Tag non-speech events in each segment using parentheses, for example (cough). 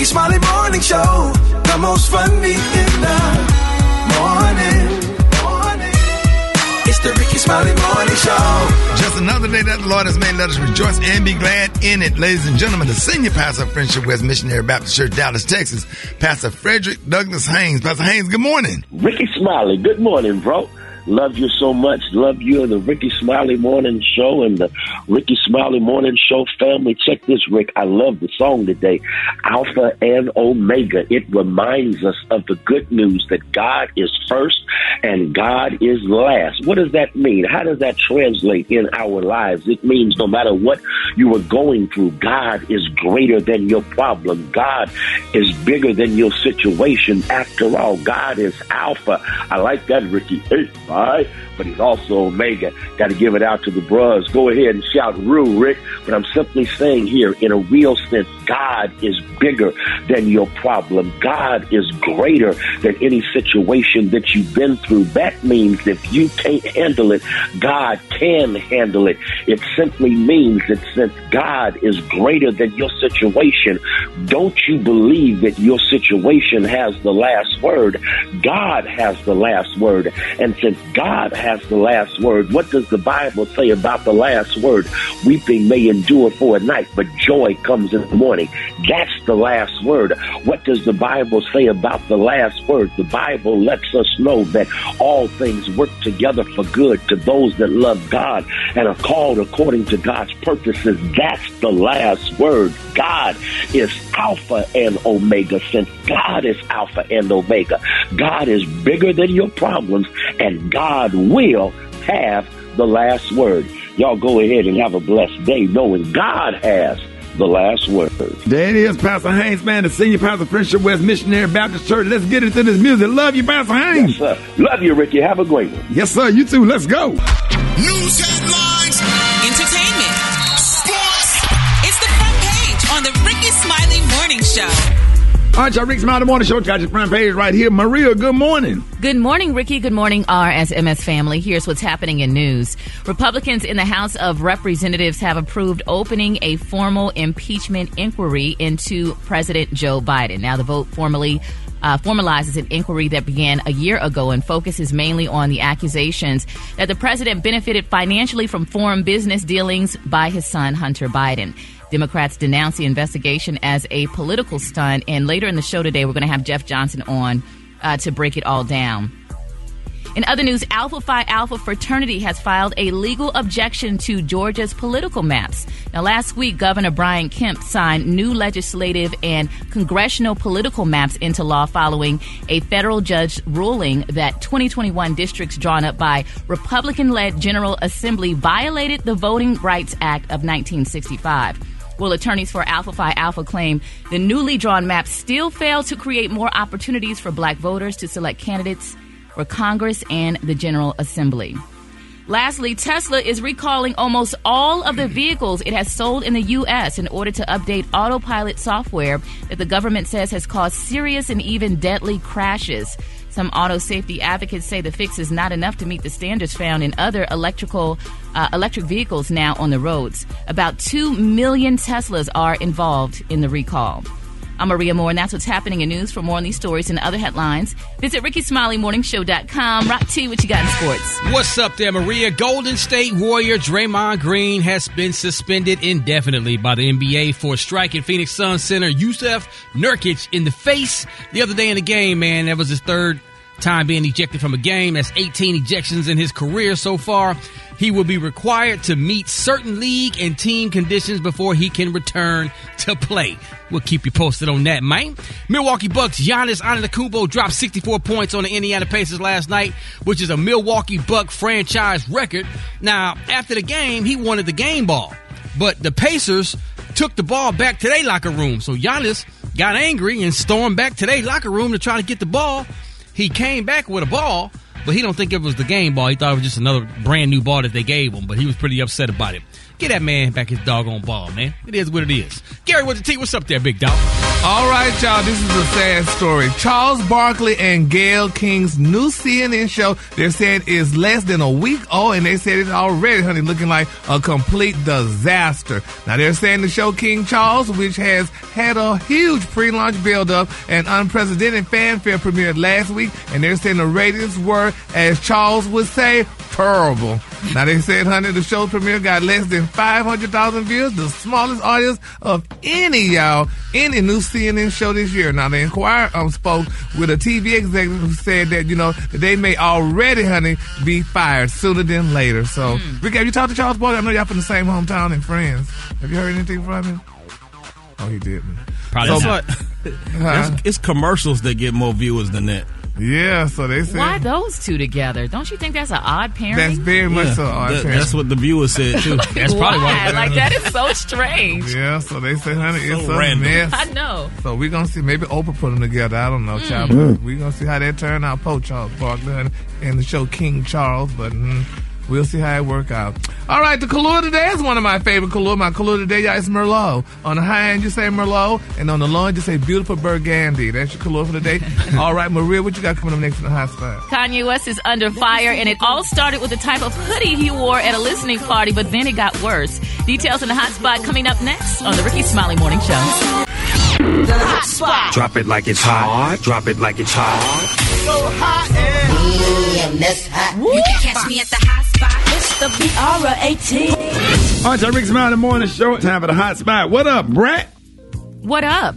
Rickey Smiley Morning Show. The most funny in the morning. It's the Rickey Smiley Morning Show. Just another day that the Lord has made. Let us rejoice and be glad in it. Ladies and gentlemen, the senior pastor of Friendship West Missionary Baptist Church, Dallas, Texas, Pastor Frederick Douglass Haynes. Pastor Haynes, good morning. Rickey Smiley, good morning, bro. Love you so much. Love you and the Rickey Smiley Morning Show and the Rickey Smiley Morning Show family. Check this, Rick. I love the song today, Alpha and Omega. It reminds us of the good news that God is first and God is last. What does that mean? How does that translate in our lives? It means no matter what you are going through, God is greater than your problem. God is bigger than your situation. After all, God is Alpha. I like that, Ricky. Hey, all right? But he's also Omega. Got to give it out to the bros. Go ahead and shout Rue, Rick. But I'm simply saying here, in a real sense, God is bigger than your problem. God is greater than any situation that you've been through. That means if you can't handle it, God can handle it. It simply means that since God is greater than your situation, don't you believe that your situation has the last word? God has the last word. And since God has the last word, what does the Bible say about the last word? Weeping may endure for a night, but joy comes in the morning. That's the last word. What does the Bible say about the last word? The Bible lets us know that all things work together for good to those that love God and are called according to God's purposes. That's the last word. God is Alpha and Omega. Since God is Alpha and Omega, God is bigger than your problems, and God will have the last word. Y'all go ahead and have a blessed day knowing God has the last word. There it is, Pastor Haynes, man, the senior pastor of Friendship West Missionary Baptist Church. Let's get into this music. Love you, Pastor Haynes. Yes, sir. Love you, Ricky. Have a great one. Yes, sir. You too. Let's go. News headlines, All right, y'all. Rick Smiley Morning Show. Got your front page right here. Maria, good morning. Good morning, Ricky. Good morning, RSMS family. Here's what's happening in news. Republicans in the House of Representatives have approved opening a formal impeachment inquiry into President Joe Biden. Now, the vote formally uh, formalizes an inquiry that began a year ago and focuses mainly on the accusations that the president benefited financially from foreign business dealings by his son, Hunter Biden. Democrats denounce the investigation as a political stunt. And later in the show today, we're going to have Jeff Johnson on uh, to break it all down. In other news, Alpha Phi Alpha fraternity has filed a legal objection to Georgia's political maps. Now, last week, Governor Brian Kemp signed new legislative and congressional political maps into law following a federal judge ruling that 2021 districts drawn up by Republican led General Assembly violated the Voting Rights Act of 1965. Well, attorneys for Alpha Phi Alpha claim the newly drawn maps still fail to create more opportunities for black voters to select candidates for Congress and the General Assembly. Lastly, Tesla is recalling almost all of the vehicles it has sold in the U.S. in order to update autopilot software that the government says has caused serious and even deadly crashes. Some auto safety advocates say the fix is not enough to meet the standards found in other electrical uh, electric vehicles now on the roads. About 2 million Teslas are involved in the recall. I'm Maria Moore, and that's what's happening in news. For more on these stories and other headlines, visit RickeySmileyMorningShow.com. Rock T, what you got in sports? What's up there, Maria? Golden State Warrior Draymond Green has been suspended indefinitely by the NBA for striking Phoenix Suns center Yusuf Nurkic in the face the other day in the game, man. That was his third time being ejected from a game. That's 18 ejections in his career so far. He will be required to meet certain league and team conditions before he can return to play. We'll keep you posted on that, man. Milwaukee Bucks Giannis Antetokounmpo dropped 64 points on the Indiana Pacers last night, which is a Milwaukee Buck franchise record. Now, after the game, he wanted the game ball, but the Pacers took the ball back to their locker room. So Giannis got angry and stormed back to their locker room to try to get the ball. He came back with a ball, but he don't think it was the game ball. He thought it was just another brand new ball that they gave him, but he was pretty upset about it. Get that man back his doggone ball, man. It is what it is. Gary with the T, what's up there, big dog? All right, y'all. This is a sad story. Charles Barkley and Gayle King's new CNN show, they're saying is less than a week old, and they said it's already, honey, looking like a complete disaster. Now they're saying the show King Charles, which has had a huge pre-launch build-up and unprecedented fanfare premiered last week, and they're saying the ratings were, as Charles would say, terrible. Now they said, honey, the show premiere got less than 500,000 views, the smallest audience of any y'all, any new CNN show this year. Now the Inquirer um, spoke with a TV executive who said that, you know, that they may already, honey, be fired sooner than later. So, Rick, have you talked to Charles Barkley? I know y'all from the same hometown and friends. Have you heard anything from him? Oh, he didn't. Probably So- not. Huh? It's, it's commercials that get more viewers than that. Yeah, so they said Why those two together? Don't you think that's an odd pairing? that's very much Yeah, so. odd that- pairing. that's what the viewers said too. (laughs) That's probably Why? why. Like that is so strange. Yeah, so they say, honey, it's So a random. mess. I know. So we're gonna see. Maybe Oprah put them together. I don't know, child. Mm. But We're gonna see how that turn out. Poe Charles Barkley and, and the show King Charles, but mm, we'll see how it work out. All right, the color today is one of my favorite color. My color today, y'all, is Merlot. On the high end, you say Merlot, and on the low end, you say beautiful Burgundy. That's your color for the day. (laughs) All right, Maria, what you got coming up next in the hot spot? Kanye West is under fire, and it all started with the type of hoodie he wore at a listening party, but then it got worse. Details in the hot spot coming up next on the Rickey Smiley Morning Show. The hot spot. Drop it like it's hot. Drop it like it's hot. You can catch me at the hot spot. It's the B-R-A-T. All right, y'all, Rick Smiley Morning Show. Time for the hot spot. What up, Brat? What up?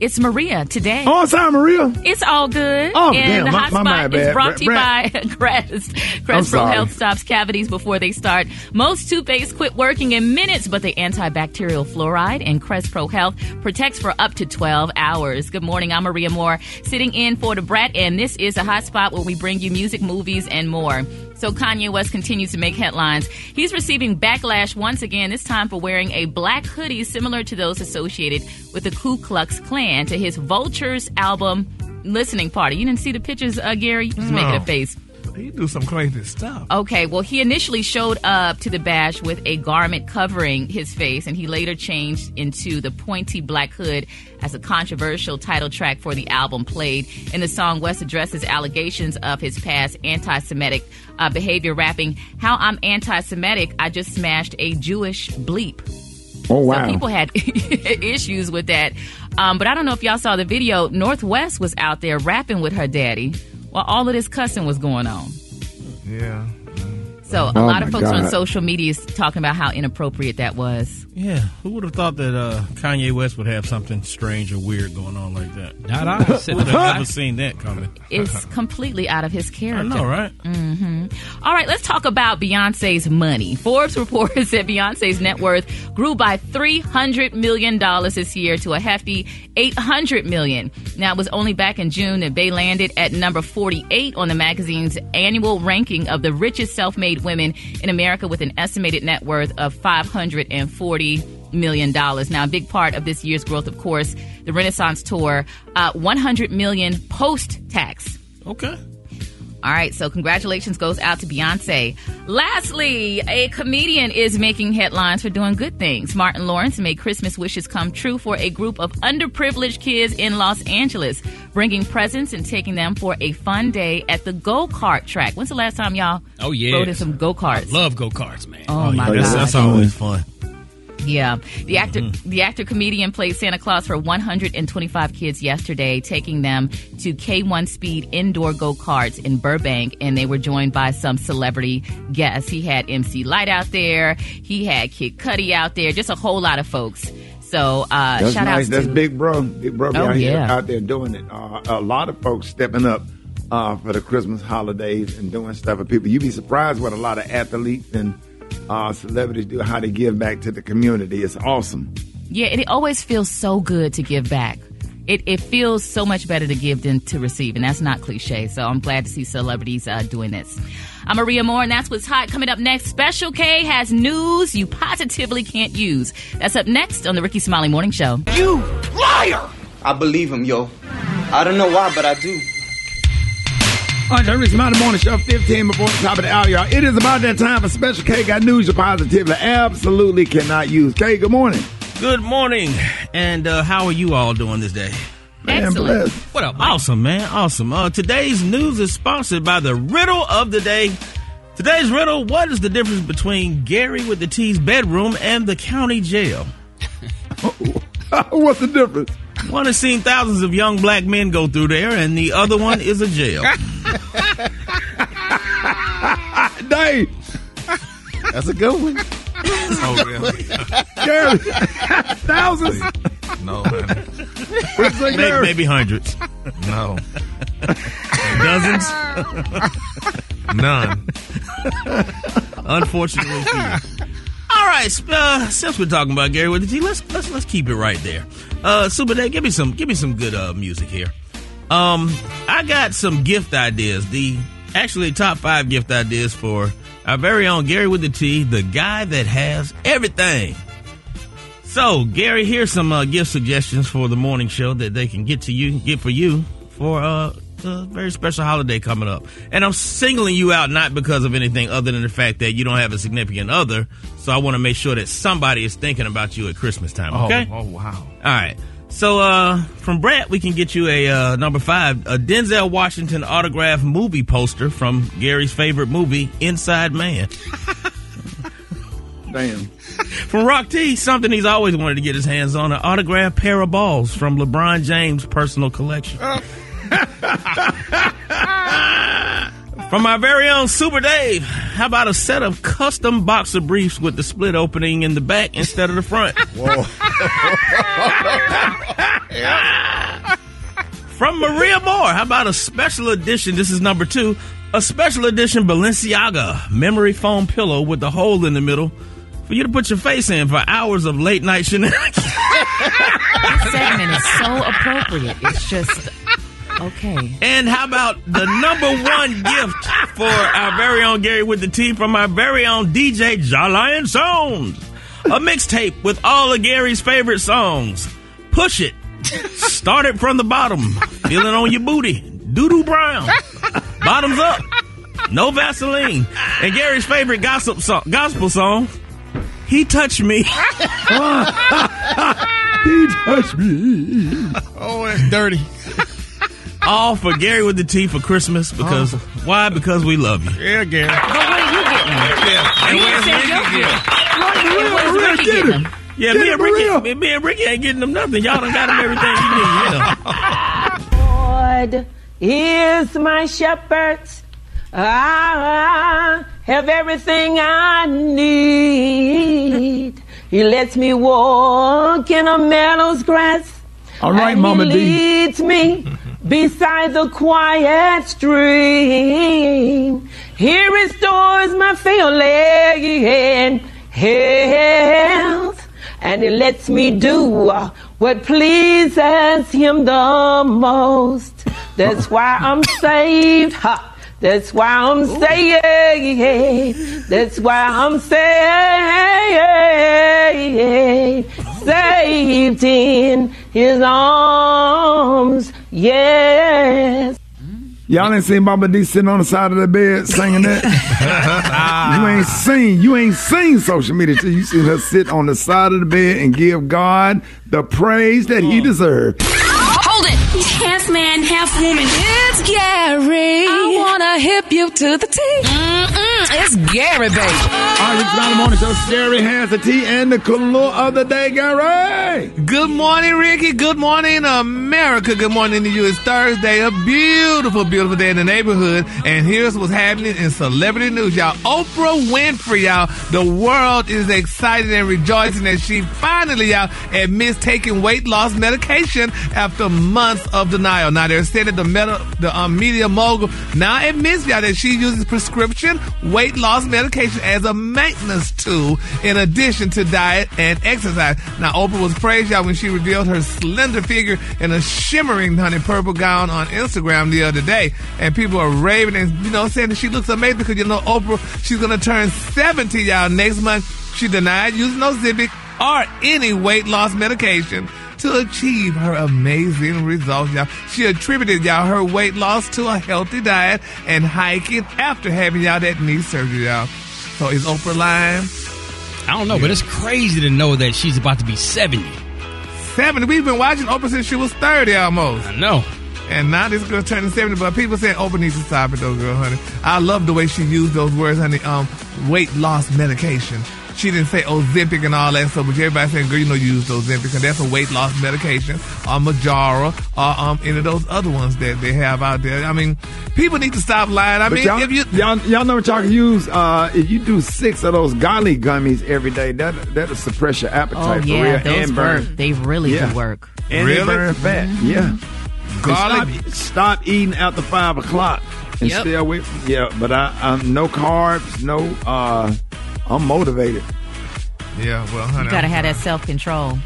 It's Maria today. Oh, sorry, Maria. It's all good. Oh, and damn, the my- hot my spot mind is brought to you by (laughs) Crest. Crest Pro. Health stops cavities before they start. Most toothpaste quit working in minutes, but the antibacterial fluoride in Crest Pro Health protects for up to 12 hours. Good morning. I'm Maria Moore, sitting in for the Brat, and this is a hot spot where we bring you music, movies, and more. So Kanye West continues to make headlines. He's receiving backlash once again, this time for wearing a black hoodie similar to those associated with the Ku Klux Klan to his Vultures album listening party. You didn't see the pictures, uh, Gary? Just making a face. He do some crazy stuff. Okay, well, he initially showed up to the bash with a garment covering his face, and he later changed into the pointy black hood as a controversial title track for the album played. In the song, West addresses allegations of his past anti Semitic uh, behavior, rapping, How I'm anti Semitic, I just smashed a Jewish bleep. Oh, wow. So people had (laughs) issues with that. Um, but I don't know if y'all saw the video. North West was out there rapping with her daddy while all of this cussing was going on. Yeah. So a Oh lot of my folks on social media is talking about how inappropriate that was. Yeah, who would have thought that uh, Kanye West would have something strange or weird going on like that? Not I. (laughs) Would have never seen that coming. It's (laughs) completely out of his character. I character. know, right? All right, let's talk about Beyonce's money. Forbes reports (laughs) that Beyonce's net worth grew by $300 million this year to a hefty 800 million. Now, it was only back in June that Bey landed at number 48 on the magazine's annual ranking of the richest self made women in America with an estimated net worth of $540 million. Now, a big part of this year's growth, of course, the Renaissance Tour, uh, 100 million post tax. Okay. All right, so congratulations goes out to Beyonce. Lastly, a comedian is making headlines for doing good things. Martin Lawrence made Christmas wishes come true for a group of underprivileged kids in Los Angeles, bringing presents and taking them for a fun day at the go kart track. When's the last time y'all Oh, yeah. rode in some go karts? Love go karts, man. Oh, my That's, god! that's always fun. Yeah, the actor, the actor comedian played Santa Claus for 125 kids yesterday, taking them to K1 Speed indoor go karts in Burbank, and they were joined by some celebrity guests. He had MC Lyte out there, he had Kid Cudi out there, just a whole lot of folks. So uh, That's shout nice. out That's to Big Bro. Big Bro Oh, out, here, out there doing it. Uh, a lot of folks stepping up uh, for the Christmas holidays and doing stuff for people. You'd be surprised what a lot of athletes and uh, celebrities do, how they give back to the community. It's awesome. Yeah, and it always feels so good to give back. It, it feels so much better to give than to receive, and that's not cliche. So I'm glad to see celebrities uh, doing this. I'm Maria Moore, and that's what's hot. Coming up next, Special K has news you positively can't use. That's up next on the Rickey Smiley Morning Show. You liar! I believe him, yo. I don't know why, but I do. On the Rick Smiley Morning Show, 15 before the top of the hour, y'all. It is about that time for Special K. Got news you positively absolutely cannot use. K, good morning. Good morning. And uh, how are you all doing this day? Man, Excellent. bless. What up? Awesome, man. Awesome. Uh, today's news is sponsored by the riddle of the day. Today's riddle What is the difference between Gary with the T's bedroom and the county jail? (laughs) What's the difference? One has seen thousands of young black men go through there, and the other one is a jail. (laughs) (laughs) Dave, That's a good one. oh, really? (laughs) Gary, (laughs) thousands. No, honey. What's the Maybe, Gary? maybe hundreds, No. dozens. None. Unfortunately, few. All right, sp- uh, since we're talking about Gary with the T, let's let's let's keep it right there. Uh, Super Dave, give me some give me some good uh, music here. Um, I got some gift ideas. The actually top five gift ideas for our very own Gary with the T, the guy that has everything. So, Gary, here's some uh, gift suggestions for the morning show that they can get to you, get for you for uh, a very special holiday coming up. And I'm singling you out not because of anything other than the fact that you don't have a significant other. So I want to make sure that somebody is thinking about you at Christmas time. Okay. Oh, oh, wow. All right. So uh, from Brett, we can get you a uh, number five, a Denzel Washington autograph movie poster from Gary's favorite movie, Inside Man. (laughs) Damn. From Rock T, something he's always wanted to get his hands on, an autographed pair of balls from LeBron James' personal collection. (laughs) (laughs) From our very own Super Dave, how about a set of custom boxer briefs with the split opening in the back instead of the front? (laughs) (laughs) From Maria Moore, how about a special edition? This is number two. A special edition Balenciaga memory foam pillow with the hole in the middle for you to put your face in for hours of late night shenanigans. (laughs) This segment is so appropriate. It's just okay. And how about the number one gift for our very own Gary with the T from our very own DJ Jalion Sounds? A mixtape with all of Gary's favorite songs. Push it. Start it from the bottom. Feel it on your booty. Doodoo brown. Bottoms up. No Vaseline. And Gary's favorite gossip song, gospel song. He touched me. (laughs) He touched me. Oh, it's dirty. All for Gary with the T for Christmas because oh. why? Because we love you. Yeah, Gary. But what are you getting? You didn't say your gift. Where's Ricky getting them? Yeah, Get me it and Ricky, me, me and Ricky ain't getting them nothing. Y'all done got him everything he need. Yeah. Lord (laughs) is my shepherd. I have everything I need. He lets me walk in a meadow's grass. All right, and Mama he D. leads me (laughs) beside the quiet stream. He restores my failing health. And he lets me do what pleases him the most. That's why I'm saved. Ha. That's why I'm saved. That's why I'm saved. Saved in his arms. Yes. Y'all ain't seen Mama D sitting on the side of the bed singing that? (laughs) you ain't seen, you ain't seen social media till you seen her sit on the side of the bed and give God the praise that he mm. deserved. Hold it. Half man, half woman. It's Gary. I wanna hip you to the T. Mm-mm, it's Gary, baby. All right, it's not the morning show. Gary has the tea and the color of the day, Gary. Good morning, Ricky. Good morning, America. Good morning to you. It's Thursday, a beautiful, beautiful day in the neighborhood. And here's what's happening in celebrity news, y'all. Oprah Winfrey, y'all. The world is excited and rejoicing that she finally, y'all, admits taking weight loss medication after months of denial. Now, they're saying that the, meta, the um, media mogul now admits, y'all, that she uses prescription weight loss medication as a maintenance tool in addition to diet and exercise. Now, Oprah was praised, y'all, when she revealed her slender figure in a shimmering honey purple gown on Instagram the other day. And people are raving and, you know, saying that she looks amazing because, you know, Oprah, she's to turn 70, y'all, next month. She denied using no Ozempic or any weight loss medication. To achieve her amazing results, y'all. She attributed, y'all, her weight loss to a healthy diet and hiking after having, y'all, that knee surgery, y'all. So is Oprah lying? I don't know, but it's crazy to know that she's about to be 70. 70. We've been watching Oprah since she was 30 almost. I know. And now this girl turning 70, but people saying Oprah needs to stop it though, girl, honey. I love the way she used those words, honey. Um, weight loss medication. She didn't say Ozempic and all that stuff, but everybody saying, girl, you know you use Ozempic, and that's a weight loss medication, or Mounjaro, or um, any of those other ones that they have out there. I mean, people need to stop lying. I But mean, y'all, if you y'all, y'all know what y'all can use. Uh, if you do six of those Goli gummies every day, that that'll suppress your Oh appetite for yeah, real those and work. burn. They really Yeah. do work. And Really? burn fat. Mm-hmm. Yeah. Garlic- Stop, stop eating after five o'clock and Yep. stay away. From, yeah, but I, I'm no carbs, no. uh I'm motivated. yeah, well, honey, You gotta I'm have that self control.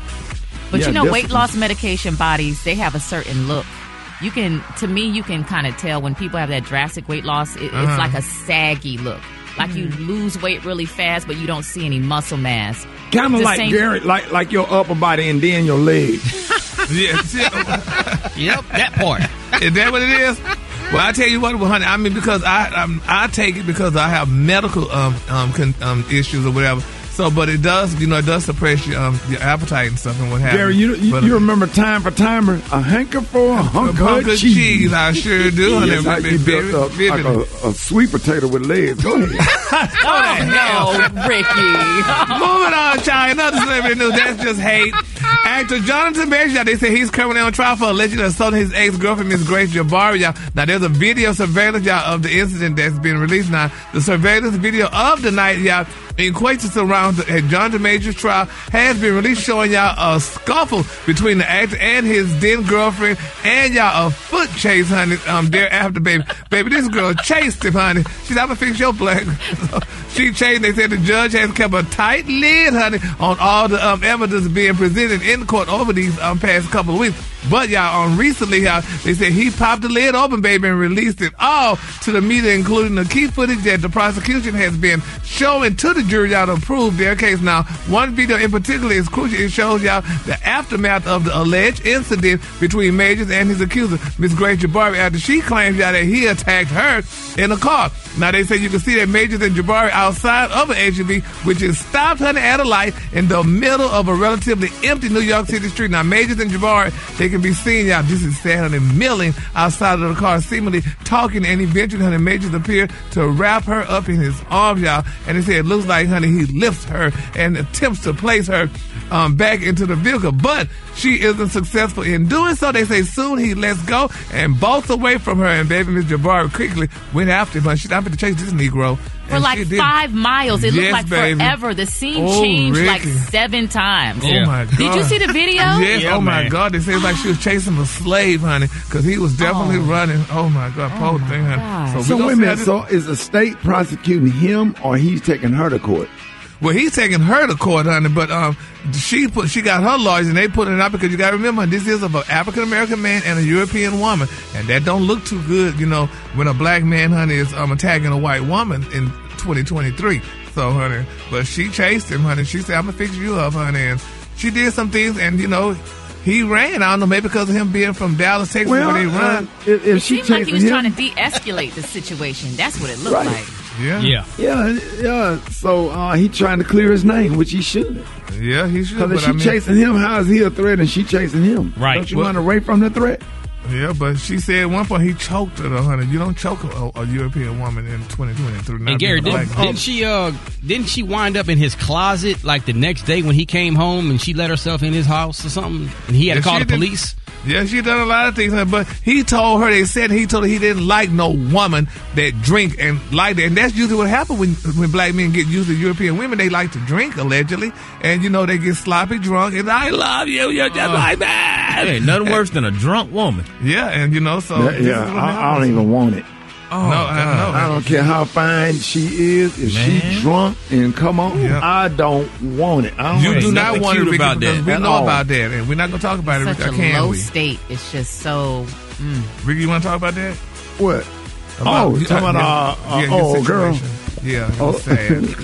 But Yeah, you know, weight loss medication bodies, they have a certain look. You can, to me, you can kind of tell when people have that drastic weight loss, it, Uh-huh. it's like a saggy look. Like you Mm. lose weight really fast, but you don't see any muscle mass. Kind of like same- Gary, like like your upper body and then your legs. (laughs) Yeah, Yep, that part. Is that what it is? Well, I tell you what, well, honey. I mean, because I um, I take it because I have medical um um, con, um issues or whatever. So, but it does, you know, it does suppress your um your appetite and stuff and what have Gary, you you, But, you remember time for timer? A hanker for a hunk, hunk of of cheese. cheese, I sure do, honey. Yes, how you Vivid- built up like a, a sweet potato with legs. Go ahead. (laughs) Oh no, Ricky! (laughs) Moving on, child. Another celebrity news. That's just hate. Actor Jonathan Major, they say he's currently on trial for allegedly assaulting his ex-girlfriend, Miss Grace Jabbari. Y'all. Now, there's a video surveillance, y'all, of the incident that's been released now. The surveillance video of the night, y'all, in questions around the, at Jonathan Major's trial has been released showing y'all a scuffle between the actor and his then girlfriend and y'all a foot chase, honey, um, thereafter, baby. Baby, this girl chased him, honey. She's I'm gonna fix your black. (laughs) she chased, they said the judge has kept a tight lid, honey, on all the um, evidence being presented in court over these um, past couple of weeks. But y'all, on recently, y'all, they said he popped the lid open, baby, and released it all to the media, including the key footage that the prosecution has been showing to the jury, y'all, to prove their case. Now, one video in particular is crucial. It shows y'all the aftermath of the alleged incident between Majors and his accuser, Miss Grace Jabbari, after she claims y'all that he attacked her in a car. Now, they say you can see that Majors and Jabbari outside of an SUV, which is stopped, honey, at a light in the middle of a relatively empty New York City street. Now, Majors and Jabbari, they can be seen, y'all, this is sad, honey, milling outside of the car, seemingly talking, and eventually, honey, Majors appear to wrap her up in his arms, y'all. And they say it looks like, honey, he lifts her and attempts to place her um, back into the vehicle, but she isn't successful in doing so. They say soon he lets go and bolts away from her, and baby Miss Jabbari quickly went after him. She's going to chase this Negro. For And like she did. five miles. It Yes, looked like baby. forever. The scene Oh, changed like seven times. Oh my God! Did you see the video? Yes. Yeah, oh my. God! They say like she was chasing a slave, honey, because he was definitely Oh. running. Oh my God! Poor thing. God. we So wait a minute. So is the state prosecuting him or he's taking her to court? Well, he's taking her to court, honey, but um, she put she got her lawyers and they put it out because you got to remember this is of an African American man and a European woman, and that don't look too good, you know, when a black man, honey, is um attacking a white woman in 2023. So, honey, but she chased him, honey. She said, "I'm gonna fix you up, honey," and she did some things, and you know. He ran. I don't know, maybe because of him being from Dallas, Texas, Well, where they run. uh, if, if It she seemed like he was chasing trying to de-escalate the situation. That's what it looked Right. like. yeah, Yeah. yeah, yeah. So uh, he trying to clear his name, which he should. yeah. He should. Because But if she I mean, chasing him, how is he a threat and she chasing him? Right. Don't you Well- run away from the threat? Yeah, but she said at one point he choked her, though, honey. You don't choke a, a European woman in 2023. And Gary, being a didn't, didn't she uh didn't she wind up in his closet like the next day when he came home and she let herself in his house or something and he had Yeah, to call the did- police? Yeah, she done a lot of things, but he told her, they said he told her he didn't like no woman that drink and like that. And that's usually what happens when, when black men get used to European women. They like to drink, allegedly. And, you know, they get sloppy drunk and I love you, you're just Uh. like that. Ain't nothing worse than a drunk woman. Yeah, and, you know, so. Yeah, yeah, I, I don't even want it. Oh, no, I know. I don't care how fine she is. If Man. she drunk and come on, Yeah. I don't want it. I don't You want do it. not want to cute Ricky, about because that we know all. about that, and we're not going to talk about it. Such Ricky, a can low we? state. It's just so. Mm. Ricky, you want to talk about that? What? About- oh, talking about uh, uh, yeah, your oh, girl. Yeah, Oh. sad.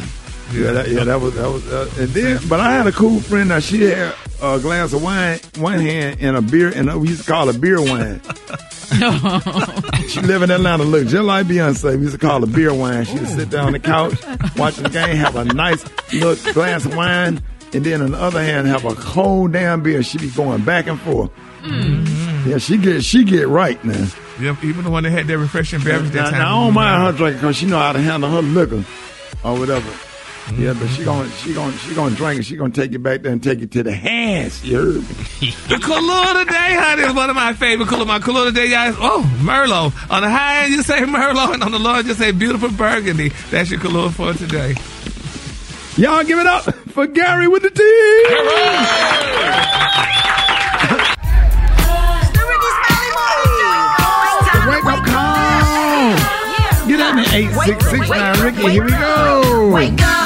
Yeah, that, yeah, that was that was. Uh, and then, but I had a cool friend. that she had a glass of wine, one hand, and a beer, and we used to call it beer wine. (laughs) she live in Atlanta, look just like Beyonce. We used to call it beer wine. She would sit down on the couch, watching the game, have a nice little glass of wine, and then on the other hand, have a cold damn beer. She be going back and forth. Mm-hmm. Yeah, she get she get right now. Yep, even the one that had that refreshing beverage that Now, time. now I don't mind her drinking because she know how to handle her liquor or whatever. Yeah, but she gonna she gonna she gonna drink it. She gonna take it back there and take it to the hands. You heard me? The Kahlua today, honey, is one of my favorite Kahlua. My Kahlua today, guys. Oh, Merlot. On the high end, you say Merlot, and on the low end, you say beautiful Burgundy. That's your Kahlua for today. Y'all give it up for Gary with the The wake up call. Get at me, 8669 Ricky. Here we go. Wake up,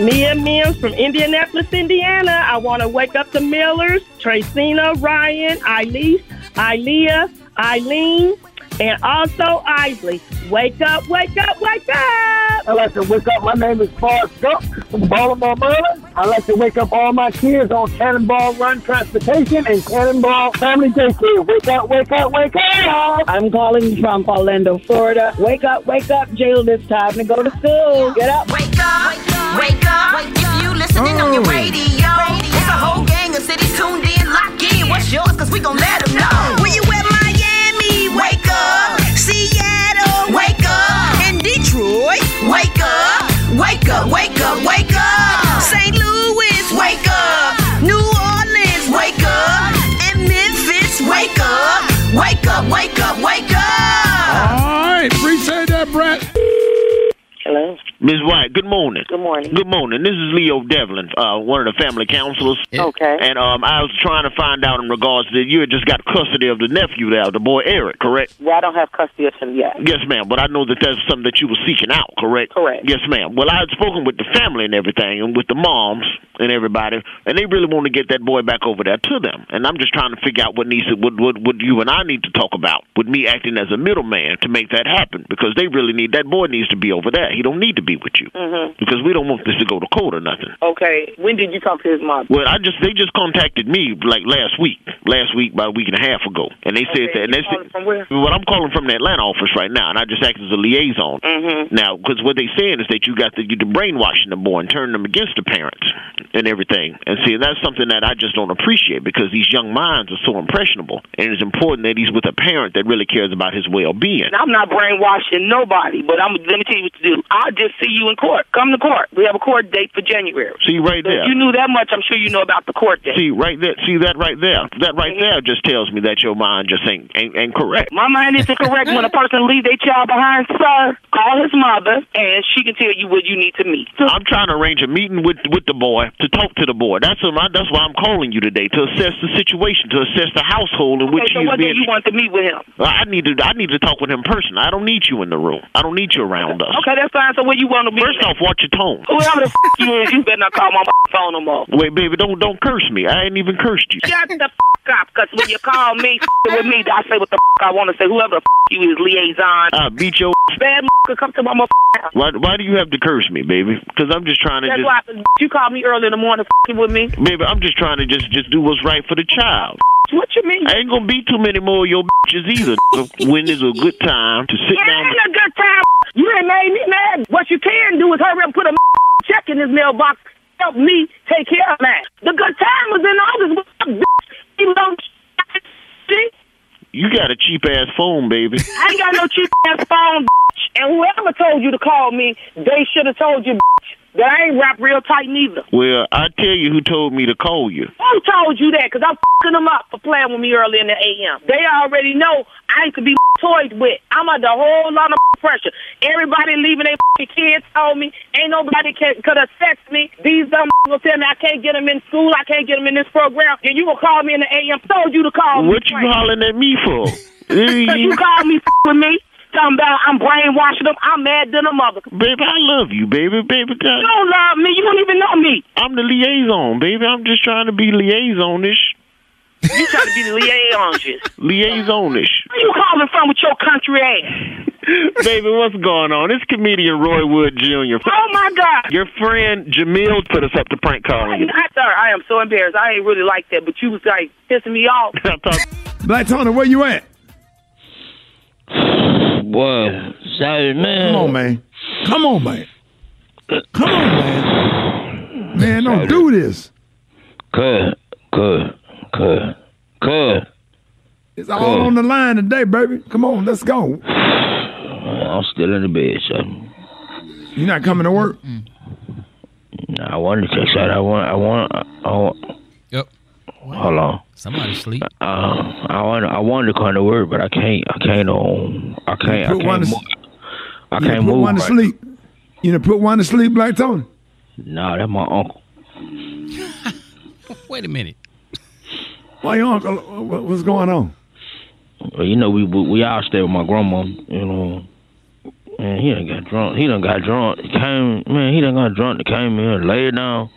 Mia Mims from Indianapolis, Indiana. I want to wake up the Millers, Tracina, Ryan, Eileen, Ilea, Eileen, and also Isley. Wake up, wake up, wake up! I like to wake up. My name is Forrest Gump from Baltimore, Maryland. I like to wake up all my kids on Cannonball Run Transportation and Cannonball Family Daycare. Wake up, wake up, wake up! I'm calling from Orlando, Florida. Wake up, wake up, Jill. It's time to go to school. Get up. Wake up, wake up. Wake up, if you listening on your oh. radio, it's a whole gang of cities tuned in, lock in. What's yours? Cause we gon' let them know. Where you at, Miami? Wake up. Seattle, wake up. And Detroit, wake up. Wake up, wake up, wake up. St. Louis, wake up. New Orleans, wake up. And Memphis, wake up. Wake up, wake up, wake up. All right, appreciate that, Brett. Hello. Ms. White, good morning. Good morning. Good morning. This is Leo Devlin, uh, one of the family counselors. Okay. And um, I was trying to find out in regards to you had just got custody of the nephew there, the boy Eric, correct? Well, I don't have custody of him yet. Yes, ma'am. But I know that that's something that you were seeking out, correct? Correct. Yes, ma'am. Well, I had spoken with the family and everything, and with the moms and everybody, and they really want to get that boy back over there to them. And I'm just trying to figure out what needs to, what, what, what you and I need to talk about with me acting as a middleman to make that happen because they really need that boy needs to be over there. He don't need to be with you Mm-hmm. because we don't want this to go to court or nothing. Okay. When did you talk to his mom? Well, I just they just contacted me like last week, last week about a week and a half ago, and they said that. And they said, From where? well, I'm calling from the Atlanta office right now, and I just act as a liaison. Mm-hmm. Now, because what they're saying is that you got the you the brainwashing the boy and turning them against the parents and everything. And see, that's something that I just don't appreciate because these young minds are so impressionable, and it's important that he's with a parent that really cares about his well being. I'm not brainwashing nobody, but I'm let me tell you what to do. I'll just see you in court. Come to court. We have a court date for January. See right So there. if you knew that much, I'm sure you know about the court date. See right there. See that right there. That right there just tells me that your mind just ain't ain't, ain't correct. My mind isn't correct when a person leaves their child behind, sir. Call his mother, and she can tell you what you need to meet. I'm trying to arrange a meeting with with the boy to talk to the boy. That's that's why I'm calling you today to assess the situation, to assess the household in which Okay, so he's what being. you want to meet with him? I need to I need to talk with him personally. I don't need you in the room. I don't need you around us. Okay, that's fine. So what you want to meet? First off, watch your tone. Whoever the f- you is, you better not call my (laughs) phone no more. Wait, baby, don't don't curse me. I ain't even cursed you. Shut the f- because when you call me (laughs) with me, I say what the I want to say. Whoever the you is, liaison. I beat your. Bad come to my mother. Why why do you have to curse me, baby? Because I'm just trying to That's just. why you called me early in the morning with me. Baby, I'm just trying to just just do what's right for the child. What you mean? I ain't gonna be too many more of your bitches either. when is a good time to sit It down. ain't a good time. You ain't made me mad. What you can do is hurry up and put a check in his mailbox. Help me take care of that. The good time was in August. What the bitch? You. You got a cheap ass phone, baby. I ain't got no cheap ass phone, bitch. And whoever told you to call me, they should have told you, bitch, that I ain't wrapped real tight neither. Well, I tell you who told me to call you. Who told you that? Because I'm fucking them up for playing with me early in the AM. They already know I ain't to be (laughs) toyed with. I'm under a whole lot of (laughs) pressure. Everybody leaving their fucking (laughs) kids told me. Ain't nobody can, could assess me. These dumb will tell me I can't get them in school. I can't get them in this program. And you gonna call me in the AM. Told you to call me. What you hollering at me for? You called me with me. Talking about I'm brainwashing them. I'm mad than a mother. Baby, I love you, baby, baby. You don't love me. You don't even know me. I'm the liaison, baby. I'm just trying to be liaisonish. You trying to be the liaison. (laughs) Liaisonish. Where you calling from with your country ass? (laughs) baby, what's going on? It's comedian Roy Wood Jr. Oh my God. Your friend Jamil put us up to prank calling you. I, sorry, I am so embarrassed. I ain't really like that, but you was like pissing me off. (laughs) Black Tony, where you at? (sighs) Boy, sorry, man. Come on, man. Come on, man. Come on, man. Man, don't do this. Good, good, good, good. It's all on the line today, baby. Come on, let's go. (sighs) I'm still in the bed, so. You're not coming to work? Nah, I wanted to out. I want, I want, I want. Yep. Hold on. Somebody sleep. Uh, I want, I wanted to come to work, but I can't. I can't. Um, I can't. I Put one can't to- move. I You done can't put move. one to right sleep. You done put one to sleep, Black Tony? Nah, that's my uncle. (laughs) Wait a minute. Why your uncle? What's going on? Well, you know, we we, we all stay with my grandma. You know, man, he done got drunk. He done got drunk. He came, man, he done got drunk. He came here, and laid down.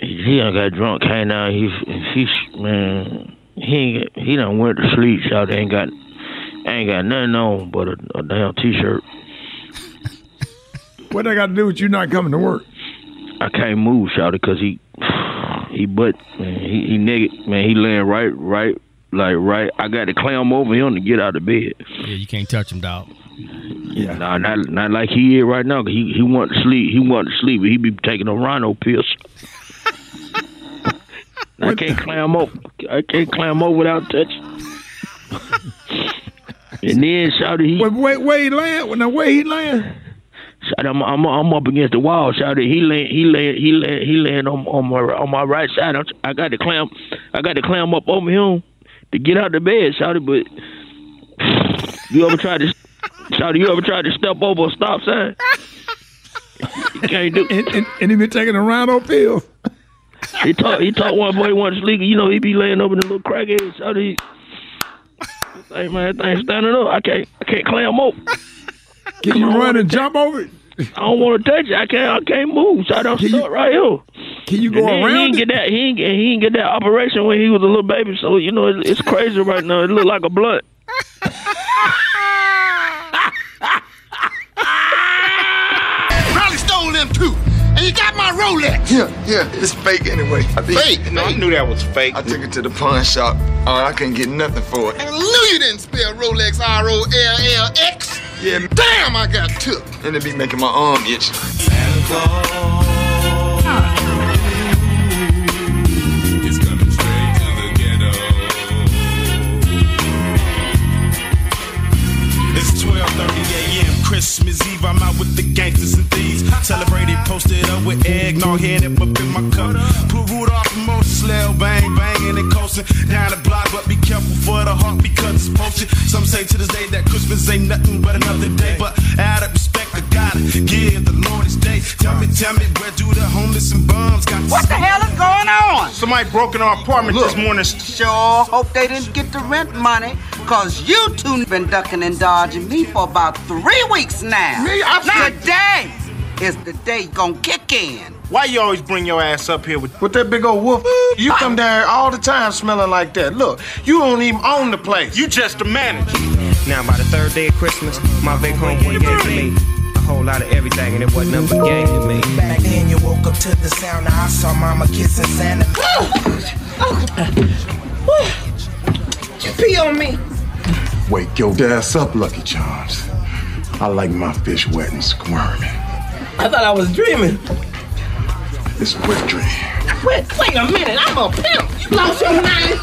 He, he done got drunk. Came down. He he man, he ain't, he done went to sleep. Shout ain't got ain't got nothing on but a, a damn t-shirt. What they got to do with you not coming to work? I can't move, shout because he he butt man, he he nigga man, he laying right right like right. I got to climb over him to get out of bed. Yeah, you can't touch him, dog. Yeah, nah, not not like he is right now. 'cause he he want to sleep. He want to sleep. He be taking a rhino pills. I can't climb up. I can't climb over without touching. and then shouted he. Wait, wait, where he land? Now where he land? Shout I'm, I'm I'm up against the wall. Shouted he land, he land, he land, he land on on my on my right side. I'm, I got to climb I got to climb up over him to get out the bed. Shouted, but (sighs) you ever tried to shouted you ever tried to step over a stop sign? You (laughs) can't do. And, and, and he been taking a rhino pill. He talk he talk one boy want sleep. You know he be laying over the little crackhead. Shouted he. Hey man, that thing standing up. I can't I can't climb up. Can you run and jump over it? I don't want to touch it. I can't. I can't move. So I'm stuck right here. Can you go And then He didn't get that. He didn't get, he didn't get that operation when he was a little baby. So you know it, it's crazy right now. It look like a blunt. (laughs) Rolex. Yeah, yeah, it's fake anyway. I think, Fake? No, I knew that was fake. I took it to the pawn shop. Oh, I couldn't get nothing for it. I knew you didn't spell Rolex R O L L X. Yeah, Damn, I got took. and it be making my arm itch. Christmas Eve. I'm out with the gangsters and thieves. Celebrated, posted up with eggnog, headed up in my cup. Put Rudolph and Moses, Lil bang, banging and coasting down the block. But be careful for the heart because it's potion. Some say to this day that Christmas ain't nothing but another day. But out of respect, I gotta give the Lord his day. Tell me, tell me, where do the homeless and bums got What the hell is going on? Somebody broke in our apartment this morning. Sure hope they didn't get the rent money, cause you two been ducking and dodging me for about three weeks now. Me? I- Today is the day you gonna kick in. Why you always bring your ass up here with, with that big old wolf? You come down here all the time smelling like that. Look, you don't even own the place. You just the manager. Now, by the third day of Christmas, my big homeboy gave to me a whole lot of everything, and it wasn't nothing but game to me. Back then you woke up to the sound. Now I saw Mama kissing Santa. You pee on me. Wake your ass up, Lucky Charms. I like my fish wet and squirming. I thought I was dreaming. It's a wet dream. Wait, wait a minute, I'm a pimp. You lost your mind.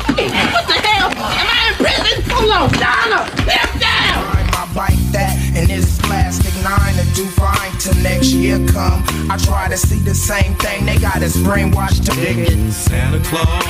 What the hell? Am I in prison? Hold on, Donna. Pimp down. My bike that and this plastic nine to do fine till next year come. I try to see the same thing. They got us brainwashed to dig it. Santa Claus.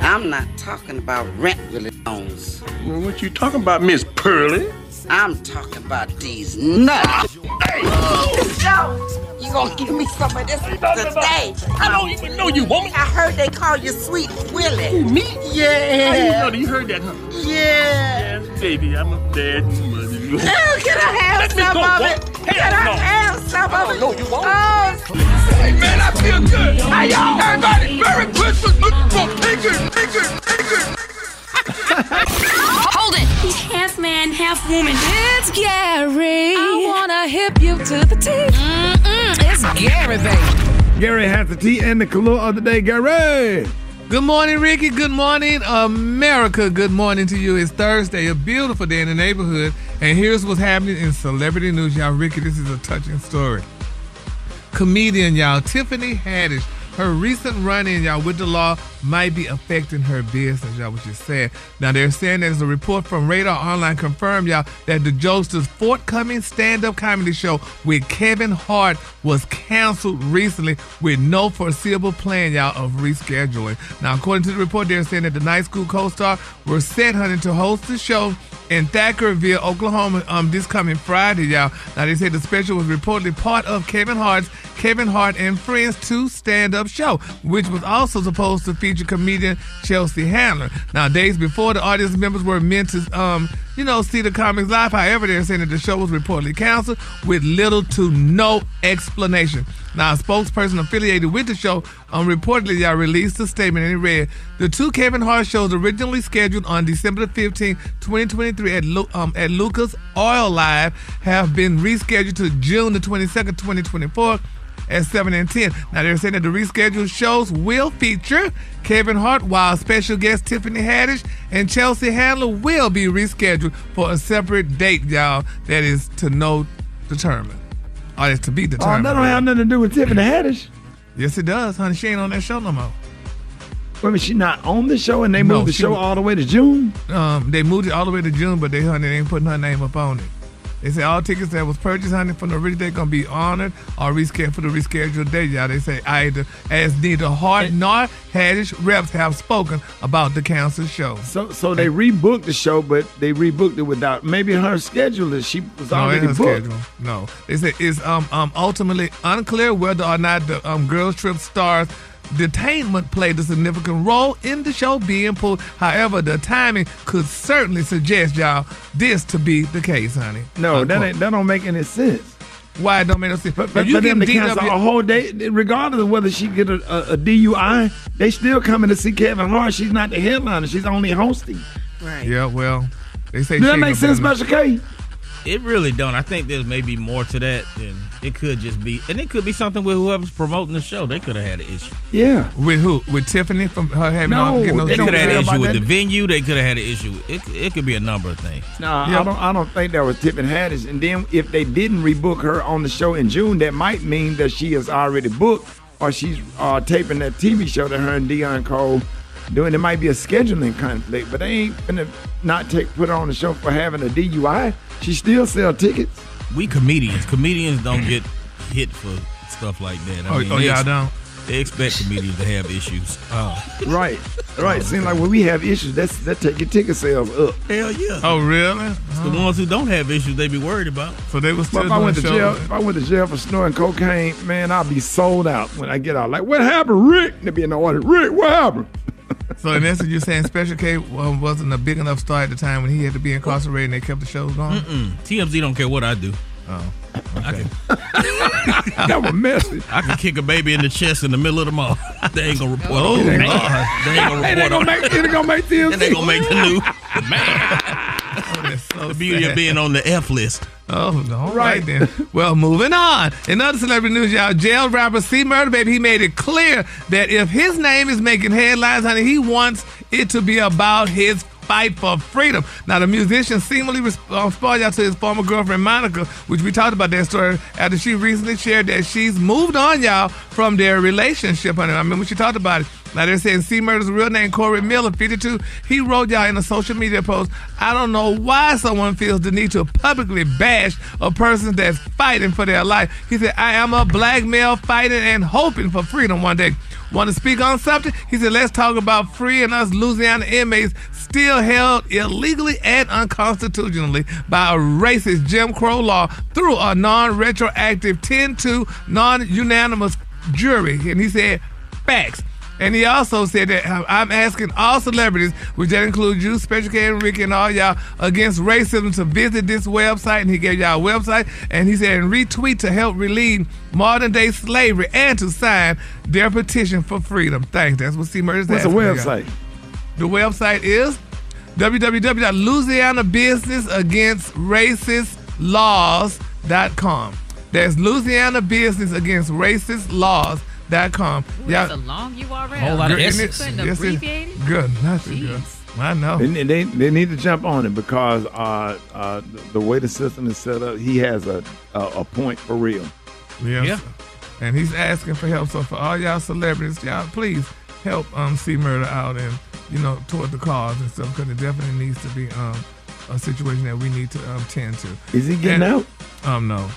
I'm not talking about rent really loans. Well, what you talking about, Miss Pearly? I'm talking about these nuts. Oh! You gonna give me some of this today? I don't even know you, woman. I heard they call you Sweet Willie. Me? Yeah. How you know that? You heard that, huh? Yeah. Yes, baby, I'm a bad mother. Oh, can I have Let me some go, of it? Hell Can I no. have some of it? No, you won't. Oh, feel good. Hey, y'all, everybody, Merry Christmas. Nigger, nigger, nigger. Hold it! He's half man, half woman. It's Gary. I wanna hip you to the T. Mm-mm, it's Gary, baby. Gary has the tea and the color of the day. Gary. Good morning, Ricky. Good morning, America. Good morning to you. It's Thursday, a beautiful day in the neighborhood. And here's what's happening in celebrity news, y'all. Ricky, this is a touching story. Comedian, y'all, Tiffany Haddish. Her recent run-in, y'all, with the law might be affecting her business, y'all, which is sad. Now, they're saying there's a report from Radar Online confirmed, y'all, that the Jokester's forthcoming stand-up comedy show with Kevin Hart was canceled recently with no foreseeable plan, y'all, of rescheduling. Now, according to the report, they're saying that the Night School co-star were set, honey, to host the show in Thackerville, Oklahoma, um, this coming Friday, y'all. Now they said the special was reportedly part of Kevin Hart's Kevin Hart and Friends 2 stand-up show, which was also supposed to feature comedian Chelsea Handler. Now, days before the audience members were meant to, um, you know, see the comics live. However, they're saying that the show was reportedly canceled with little to no explanation. Now, a spokesperson affiliated with the show um, reportedly y'all released a statement and it read, the two Kevin Hart shows originally scheduled on December the 15th, 2023 at, Lu- um, at Lucas Oil Live have been rescheduled to June the 22nd, 2024 at 7 and 10. Now, they're saying that the rescheduled shows will feature Kevin Hart, while special guest Tiffany Haddish and Chelsea Handler will be rescheduled for a separate date, y'all, that is to no determined. Or is to be determined. Oh, determined. that don't have nothing to do with Tiffany Haddish. Yes, it does, honey. She ain't on that show no more. Wait minute, she not on the show and they No, moved the show all the way to June? Um, they moved it all the way to June, but they honey they ain't putting her name up on it. They say all tickets that was purchased, honey, from the original date gonna be honored or rescheduled for the rescheduled date. Y'all, they say either as neither Hart nor Haddish reps have spoken about the canceled show. So, so they rebooked the show, but they rebooked it without maybe her schedule. is She was No, already her booked. schedule. No, they say it's um um ultimately unclear whether or not the um girls trip stars detainment played a significant role in the show being pulled. However, the timing could certainly suggest y'all this to be the case, honey. No, that ain't, that don't make any sense. Why it don't make no sense? But, If but, you but them can to cancel up your- a whole day, regardless of whether she get a, a, a DUI, they still coming to see Kevin Hart. She's not the headliner. She's only hosting. Right. Yeah, well, they say Does that she make sense, no Special K? It really don't. I think there's maybe more to that than it could just be, and it could be something with whoever's promoting the show. They could have had an issue. Yeah. With who? With Tiffany from her having all, getting those they could have had an issue with that. the venue. They could have had an issue. It, it could be a number of things. No, I don't. I don't think that was Tiffany Haddish. And then if they didn't rebook her on the show in June, that might mean that she is already booked, or she's uh, taping that TV show that her and Deon Cole doing. It might be a scheduling conflict, but they ain't gonna not take put her on the show for having a DUI. She still sell tickets. We comedians. Comedians don't get hit for stuff like that. I Oh, mean, oh, they y'all don't? They expect comedians to have issues. Oh, Right, right. Seems like when we have issues, that's that take your ticket sales up. hell yeah. Oh, really? It's the ones who don't have issues they be worried about. So they was But if I went to jail, if I went to jail for snorting cocaine, man, I'll be sold out when I get out. Like, what happened, Rick? They be in the audience. Rick, what happened? (laughs) So in essence, you're saying Special K wasn't a big enough star at the time when he had to be incarcerated and they kept the shows going? Mm-mm. TMZ don't care what I do. Oh, I can, (laughs) that was messy. I can kick a baby in the chest in the middle of the mall. (laughs) They ain't gonna report. Oh, on it. man. They ain't gonna It report. ain't gonna on make it. it ain't gonna make TMZ. And they gonna make the news. Man, so the beauty of being on the F list. Oh, all right then. (laughs) Well, moving on. In other celebrity news, y'all, jail rapper C Murder Baby, he made it clear that if his name is making headlines, honey, he wants it to be about his fight for freedom. Now, the musician seemingly res- uh, responded out to his former girlfriend Monica, which we talked about that story after she recently shared that she's moved on, y'all, from their relationship. Honey, I remember she talked about it. Now they're saying C Murder's real name, Corey Miller, 52. He wrote y'all in a social media post, I don't know why someone feels the need to publicly bash a person that's fighting for their life. He said, I am a black male fighting and hoping for freedom one day. Want to speak on something? He said, let's talk about freeing us Louisiana inmates still held illegally and unconstitutionally by a racist Jim Crow law through a non-retroactive 10-2 non-unanimous jury. And he said, facts. And he also said that uh, I'm asking all celebrities, which that includes you, Special K and Rickey, and all y'all against racism to visit this website. And he gave y'all a website. And he said, and retweet to help relieve modern day slavery and to sign their petition for freedom. Thanks. That's what C Murder's What's the website? The website is www.louisianabusinessagainstracistlaws.com. That's Louisiana Business Against Racist Laws.com. That's a long URL. Whole lot of Couldn't S's. have Yes, it- abbreviated? Good, nothing good. I know. They, they, they need to jump on it because uh, uh, the, the way the system is set up, he has a, a, a point for real. Yes. And he's asking for help. So for all y'all celebrities, y'all please help um see murder out and you know toward the cause and stuff because it definitely needs to be um a situation that we need to um tend to. Is he getting And- out? Um no,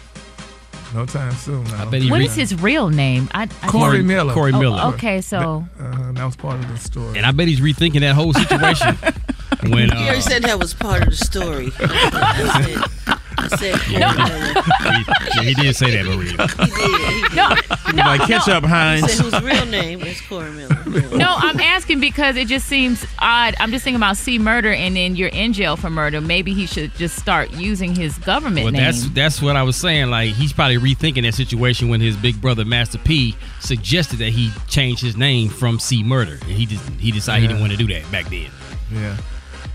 no time soon. I, bet he What is his real name? I, I Corey can't- Miller. Corey Oh, Miller. okay, so Uh, that was part of the story. And I bet he's rethinking that whole situation. (laughs) when He already uh, said that was part of the story. (laughs) I said, Corey he, he did say that, Maria. He did. (laughs) He No, no, like catch no. up, He Heinz. said whose real name is Corey Miller. No, I'm asking because it just seems odd. I'm just thinking about C murder and then you're in jail for murder. Maybe he should just start using his government Well, name. that's that's what I was saying. Like he's probably rethinking that situation when his big brother Master P suggested that he change his name from C Murder, and he just he decided he didn't want to do that back then. Yeah.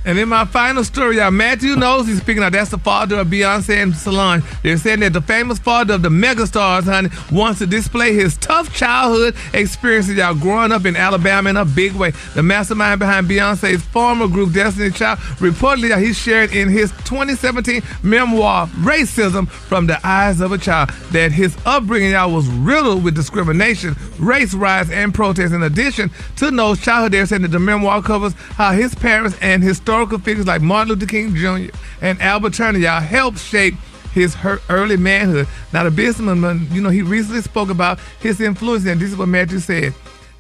And in my final story, y'all, Matthew Knowles he's speaking of. That's the father of Beyonce and Solange. They're saying that the famous father of the megastars, honey, wants to display his tough childhood experiences, y'all, growing up in Alabama in a big way. The mastermind behind Beyonce's former group, Destiny Child, reportedly y'all, he shared in his 2017 memoir, Racism from the Eyes of a Child, that his upbringing, y'all, was riddled with discrimination, race riots, and protests. In addition to those childhood, they're saying that the memoir covers how his parents and historical figures like Martin Luther King Jr. and Albert Turner, y'all, helped shape his early manhood. Now, the businessman, you know, he recently spoke about his influence, and this is what Matthew said.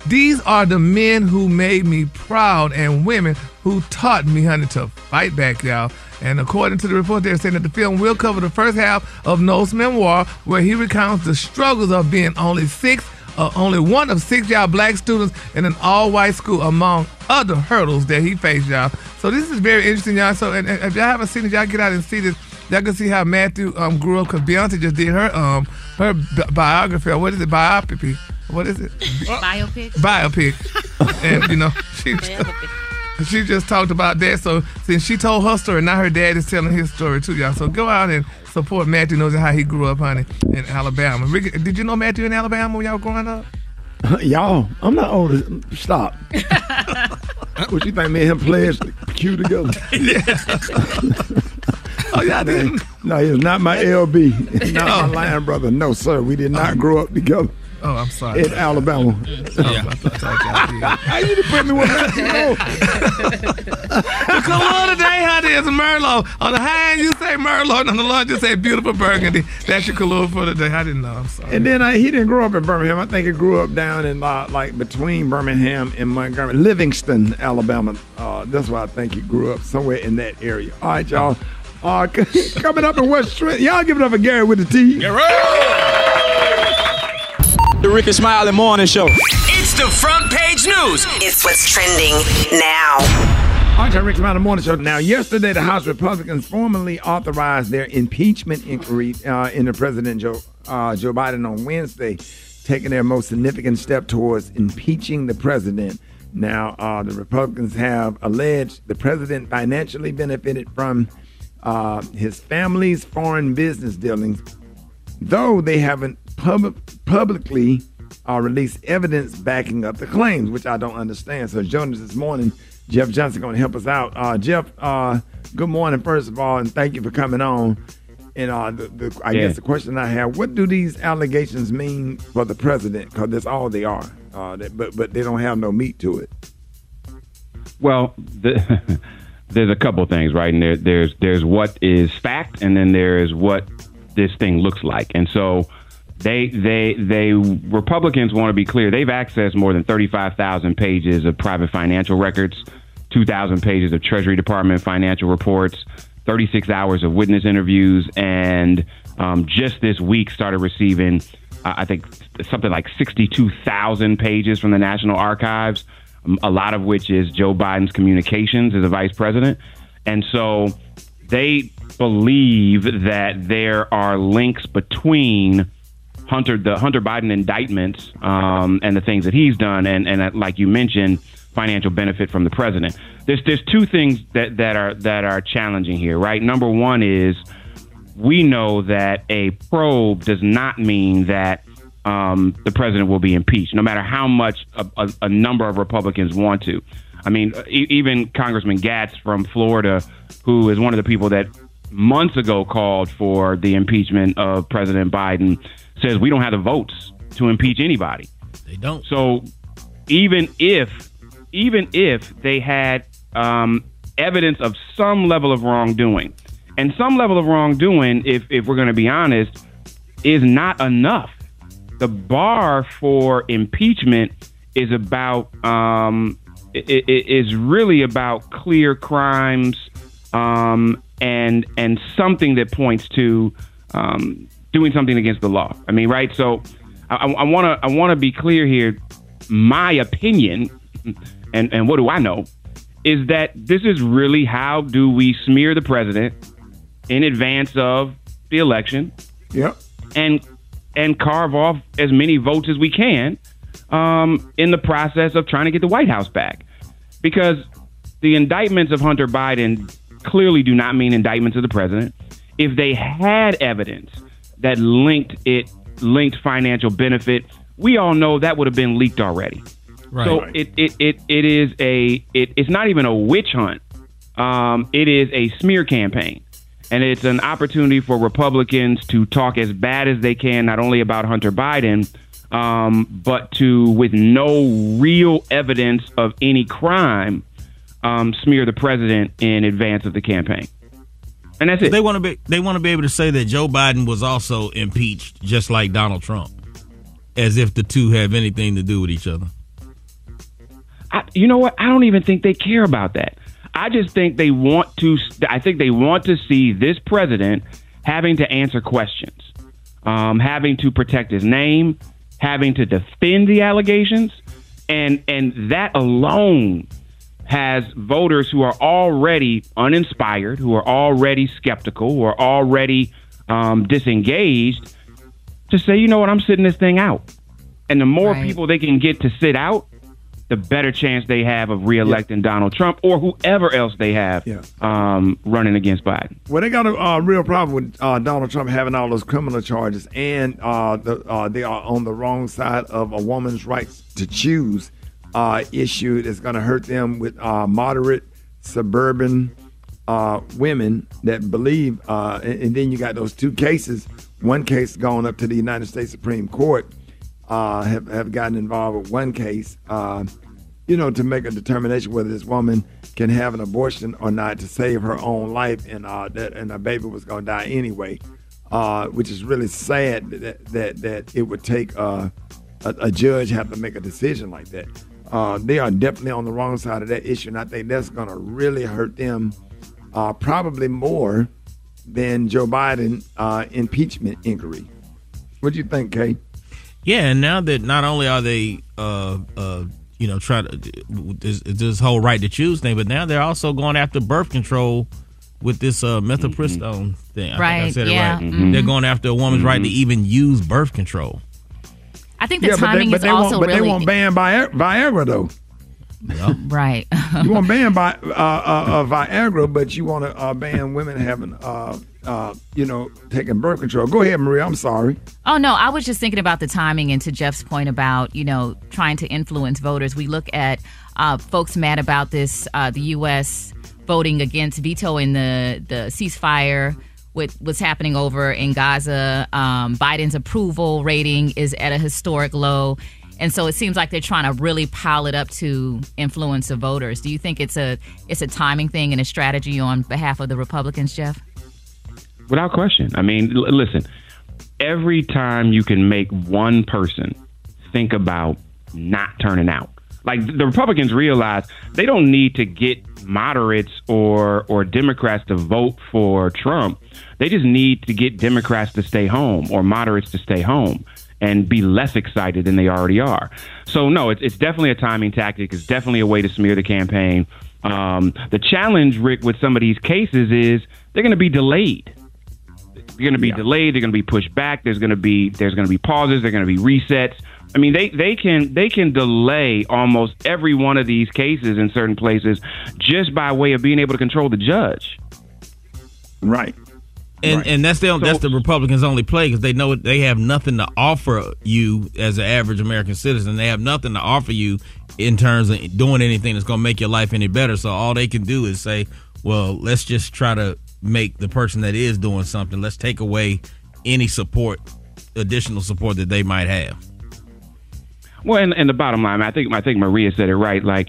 These are the men who made me proud and women who taught me, honey, to fight back, y'all. And according to the report, they're saying that the film will cover the first half of Knowles' memoir, where he recounts the struggles of being only six, uh, only one of six y'all black students in an all-white school, among other hurdles that he faced, y'all. So this is very interesting, y'all. So and, and if y'all haven't seen it, y'all get out and see this. Y'all can see how Matthew um, grew up because Beyonce just did her um her bi- biography. Or what is it? Biography. What is it? Biopic. biopic. (laughs) and you know, she (laughs) she just talked about that. So since she told her story, now her dad is telling his story too, y'all. So go out and support Matthew Knowles how he grew up, honey, in Alabama. Rickey, did you know Matthew in Alabama when y'all growing up? (laughs) Y'all, I'm not old. as- Stop. (laughs) what you think? Me and him players cue together? (laughs) Yeah. oh yeah, man. No, he's not my LB. Not my oh. lion brother. No, sir. We did not grow up together. Oh, I'm sorry. In Alabama. (laughs) How you put me with the color today, honey, is Merlot. On the high end, you say Merlot, and on the low end, you say beautiful Burgundy. That's your color for today. I didn't know. I'm sorry. And then uh, he didn't grow up in Birmingham. I think he grew up down in uh, like between Birmingham and Montgomery, Livingston, Alabama. Uh, that's why I think he grew up somewhere in that area. All right, y'all. Uh, (laughs) coming up in West Trent, y'all give it up for Gary with the Tea. The Rickey Smiley Morning Show. It's the front page news. It's what's trending now. All right, y'all, Rick Smiley Morning Show. Now, yesterday, the House Republicans formally authorized their impeachment inquiry uh, into President Joe uh, Joe Biden on Wednesday, taking their most significant step towards impeaching the president. Now, uh, the Republicans have alleged the president financially benefited from uh, his family's foreign business dealings, though they haven't pub- publicly uh, released evidence backing up the claims, which I don't understand. So, joining us this morning, Jeff Johnson going to help us out. Uh, Jeff, uh, good morning, first of all, and thank you for coming on. And uh, the, the, I Yeah. guess the question I have: What do these allegations mean for the president? Because that's all they are. Uh, that, but but they don't have no meat to it. Well, the, (laughs) there's a couple things, right? And there, there's there's what is fact, and then there is what this thing looks like. And so they they they Republicans want to be clear. They've accessed more than 35,000 pages of private financial records, 2,000 pages of Treasury Department financial reports, 36 hours of witness interviews, and um, just this week started receiving uh, I think something like 62,000 pages from the National Archives, um, a lot of which is Joe Biden's communications as a vice president. And so they believe that there are links between Hunter, the Hunter Biden indictments, um, and the things that he's done, and and uh, like you mentioned, financial benefit from the president. There's there's two things that that are that are challenging here, right? Number one is we know that a probe does not mean that um, the president will be impeached, no matter how much a, a, a number of Republicans want to. I mean, e- even Congressman Gaetz from Florida, who is one of the people that months ago called for the impeachment of President Biden, says we don't have the votes to impeach anybody. They don't. So even if even if they had um, evidence of some level of wrongdoing, and some level of wrongdoing, if if we're going to be honest, is not enough. The bar for impeachment is about um, it, it is really about clear crimes um, and and something that points to um, doing something against the law. I mean, right? So I want to I want to be clear here. My opinion, and and what do I know, is that this is really how do we smear the president in advance of the election? Yep. And and carve off as many votes as we can um, in the process of trying to get the White House back, because the indictments of Hunter Biden clearly do not mean indictments of the president. If they had evidence that linked it linked financial benefit, we all know that would have been leaked already. Right. So it, it, it, it is a it, it's not even a witch hunt. Um, it is a smear campaign. And it's an opportunity for Republicans to talk as bad as they can, not only about Hunter Biden, um, but to, with no real evidence of any crime, um, smear the president in advance of the campaign. And that's it. They want to be they want to be able to say that Joe Biden was also impeached, just like Donald Trump, as if the two have anything to do with each other. I, you know what? I don't even think they care about that. I just think they want to. I think they want to see this president having to answer questions, um, having to protect his name, having to defend the allegations, and and that alone has voters who are already uninspired, who are already skeptical, who are already um, disengaged, to say, you know what, I'm sitting this thing out. And the more Right. people they can get to sit out, the better chance they have of reelecting Donald Trump or whoever else they have um, running against Biden. Well, they got a uh, real problem with uh, Donald Trump having all those criminal charges, and uh, the, uh, they are on the wrong side of a woman's rights to choose uh, issue that's going to hurt them with uh, moderate suburban uh, women that believe. Uh, and, and then you got those two cases. One case going up to the United States Supreme Court uh, have have gotten involved with one case. Uh, you know, to make a determination whether this woman can have an abortion or not to save her own life, and that and a baby was going to die anyway, which is really sad that that that it would take a, a judge have to make a decision like that. Uh, they are definitely on the wrong side of that issue, and I think that's going to really hurt them, uh, probably more than Joe Biden uh, impeachment inquiry. What do you think, Kay? Yeah, and now that not only are they, uh, uh, you know, trying to this, this whole right to choose thing, but now they're also going after birth control with this uh, mifepristone thing. I think I Right, said yeah. it right. Mhm. They're going after a woman's right to even use birth control. I think the yeah, but they, timing but is they also won't, but they won't ban Viagra though. right. (laughs) you want to ban by, uh, uh, uh, Viagra, but you want to uh, ban women having, uh, uh, you know, taking birth control. Go ahead, Maria. I'm sorry. Oh no, I was just thinking about the timing and to Jeff's point about you know trying to influence voters. We look at uh, folks mad about this, uh, the U.S. voting against vetoing the the ceasefire with what's happening over in Gaza. Um, Biden's approval rating is at a historic low. And so it seems like they're trying to really pile it up to influence the voters. Do you think it's a it's a timing thing and a strategy on behalf of the Republicans, Jeff? Without question. I mean, l- listen, every time you can make one person think about not turning out, like the Republicans realize they don't need to get moderates or or Democrats to vote for Trump. They just need to get Democrats to stay home or moderates to stay home. and be less excited than they already are. So no, it's it's definitely a timing tactic. It's definitely a way to smear the campaign. Um, the challenge, Rick, with some of these cases is they're going to be delayed. They're going to be delayed. They're going to be pushed back. There's going to be there's going to be pauses. There're going to be resets. I mean, they, they can they can delay almost every one of these cases in certain places just by way of being able to control the judge. Right. And Right. and that's the that's the Republicans' only play because they know they have nothing to offer you as an average American citizen. They have nothing to offer you in terms of doing anything that's going to make your life any better. So all they can do is say, "Well, let's just try to make the person that is doing something. Let's take away any support, additional support that they might have." Well, and, and the bottom line, I think I think Maria said it right. Like,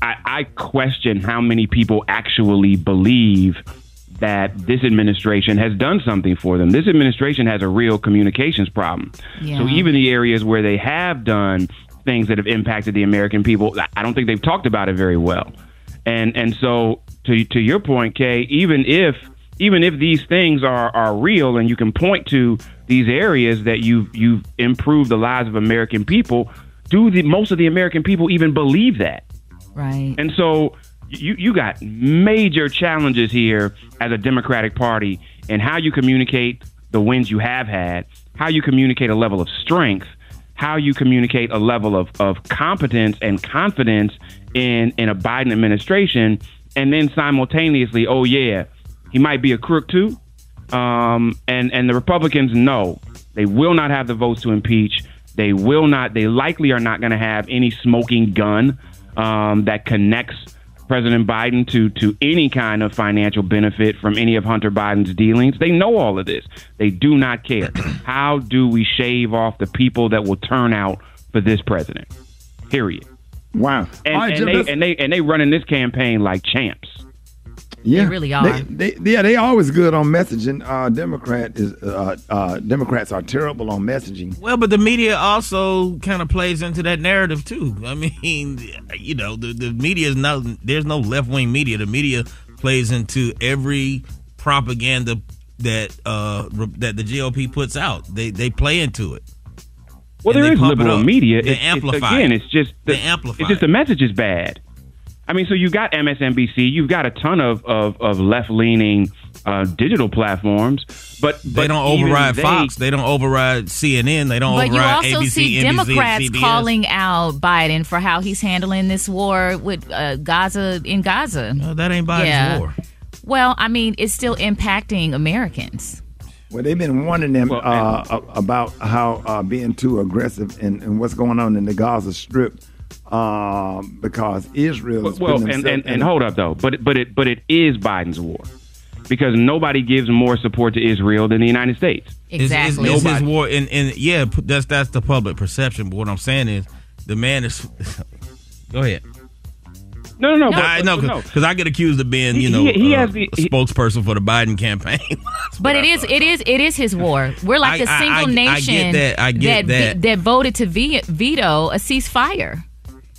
I, I question how many people actually believe that this administration has done something for them. This administration has a real communications problem. Yeah. So even the areas where they have done things that have impacted the American people, I don't think they've talked about it very well. And and so to to your point, Kay, even if even if these things are are real and you can point to these areas that you've you've improved the lives of American people, do the most of the American people even believe that? Right. And so you you got major challenges here as a Democratic Party and how you communicate the wins you have had, how you communicate a level of strength, how you communicate a level of, of competence and confidence in in a Biden administration, and then simultaneously, oh yeah, he might be a crook too. Um, and and the Republicans know they will not have the votes to impeach. They will not. They likely are not going to have any smoking gun um, that connects President Biden to to any kind of financial benefit from any of Hunter Biden's dealings. They know all of this. They do not care. (clears throat) How do we shave off the people that will turn out for this president? Period. Wow. And, All right, and Jim, they and they and they running this campaign like champs. Yeah, They really are. They, they, yeah, they always good on messaging. Uh, Democrat is uh, uh, Democrats are terrible on messaging. Well, but the media also kind of plays into that narrative too. I (laughs) mean, you know, the the media is not. There's no left wing media. The media plays into every propaganda that uh re- that the GOP puts out. They they play into it. Well, And there they it liberal media. They It's- it's- amplify again, it. it's just the, They amplify It's just the message is bad. I mean, so you got MSNBC, you've got a ton of of, of left leaning uh, digital platforms, but They don't override they- Fox. They don't override CNN. They don't But you override also ABC, see NBC, Democrats CBS. calling out Biden for how he's handling this war with uh, Gaza in Gaza. No, that ain't Biden's war. Well, I mean, it's still impacting Americans. Well, they've been warning them uh, a- about how uh, being too aggressive and, and what's going on in the Gaza Strip um, because Israel is Well, and, and, and hold up though, but but it but it is Biden's war because nobody gives more support to Israel than the United States. It's, it's, it's his war, and, and yeah, that's that's the public perception. But what I'm saying is, the man is. (laughs) Go ahead. No, no, no. but- I know but no. because I get accused of being, you know, he- he uh, has the- a spokesperson for the Biden campaign. (laughs) But it is, it is, it is his war. We're like I- the single I- I get nation that. I get that, that. voted to veto a ceasefire.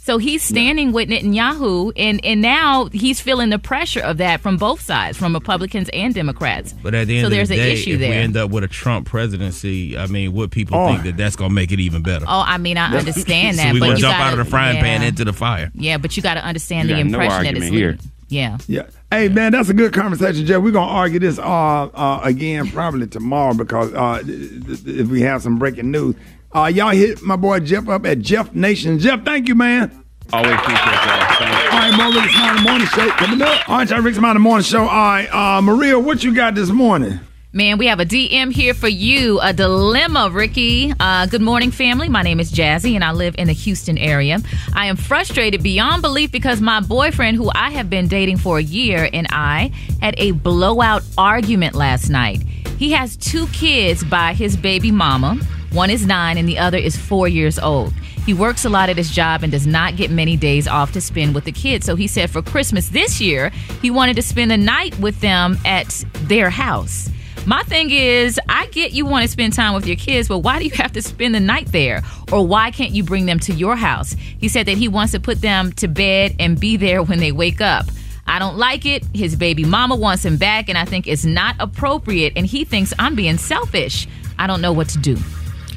So he's standing with Netanyahu, and and now he's feeling the pressure of that from both sides, from Republicans and Democrats. But at the end so of there's the an day, issue if we end up with a Trump presidency, I mean, what people Oh. think that that's going to make it even better. Oh, I mean, I (laughs) understand so that, we but gonna you jump gotta, out of the frying pan into the fire. Yeah, but you got to understand You the got no impression that it's argument here. Yeah. Yeah. Hey man, that's a good conversation, Jeff. We're gonna argue this uh, uh, again probably tomorrow because uh, th- th- if we have some breaking news. Uh, y'all hit my boy Jeff up at Jeff Nation. Jeff, thank you, man. Always appreciate that. All right, more Rickey Smiley Morning Show coming up. All right, y'all, Rickey Smiley Morning Show. All right, uh, Maria, what you got this morning? Man, we have a DM here for you. A dilemma, Rickey. Uh, good morning, family. My name is Jazzy, and I live in the Houston area. I am frustrated beyond belief because my boyfriend, who I have been dating for a year, and I had a blowout argument last night. He has two kids by his baby mama. One is nine, and the other is four years old. He works a lot at his job and does not get many days off to spend with the kids. So he said for Christmas this year, he wanted to spend the night with them at their house. My thing is, I get you want to spend time with your kids, but why do you have to spend the night there? Or why can't you bring them to your house? He said that he wants to put them to bed and be there when they wake up. I don't like it. His baby mama wants him back, and I think it's not appropriate, and he thinks I'm being selfish. I don't know what to do.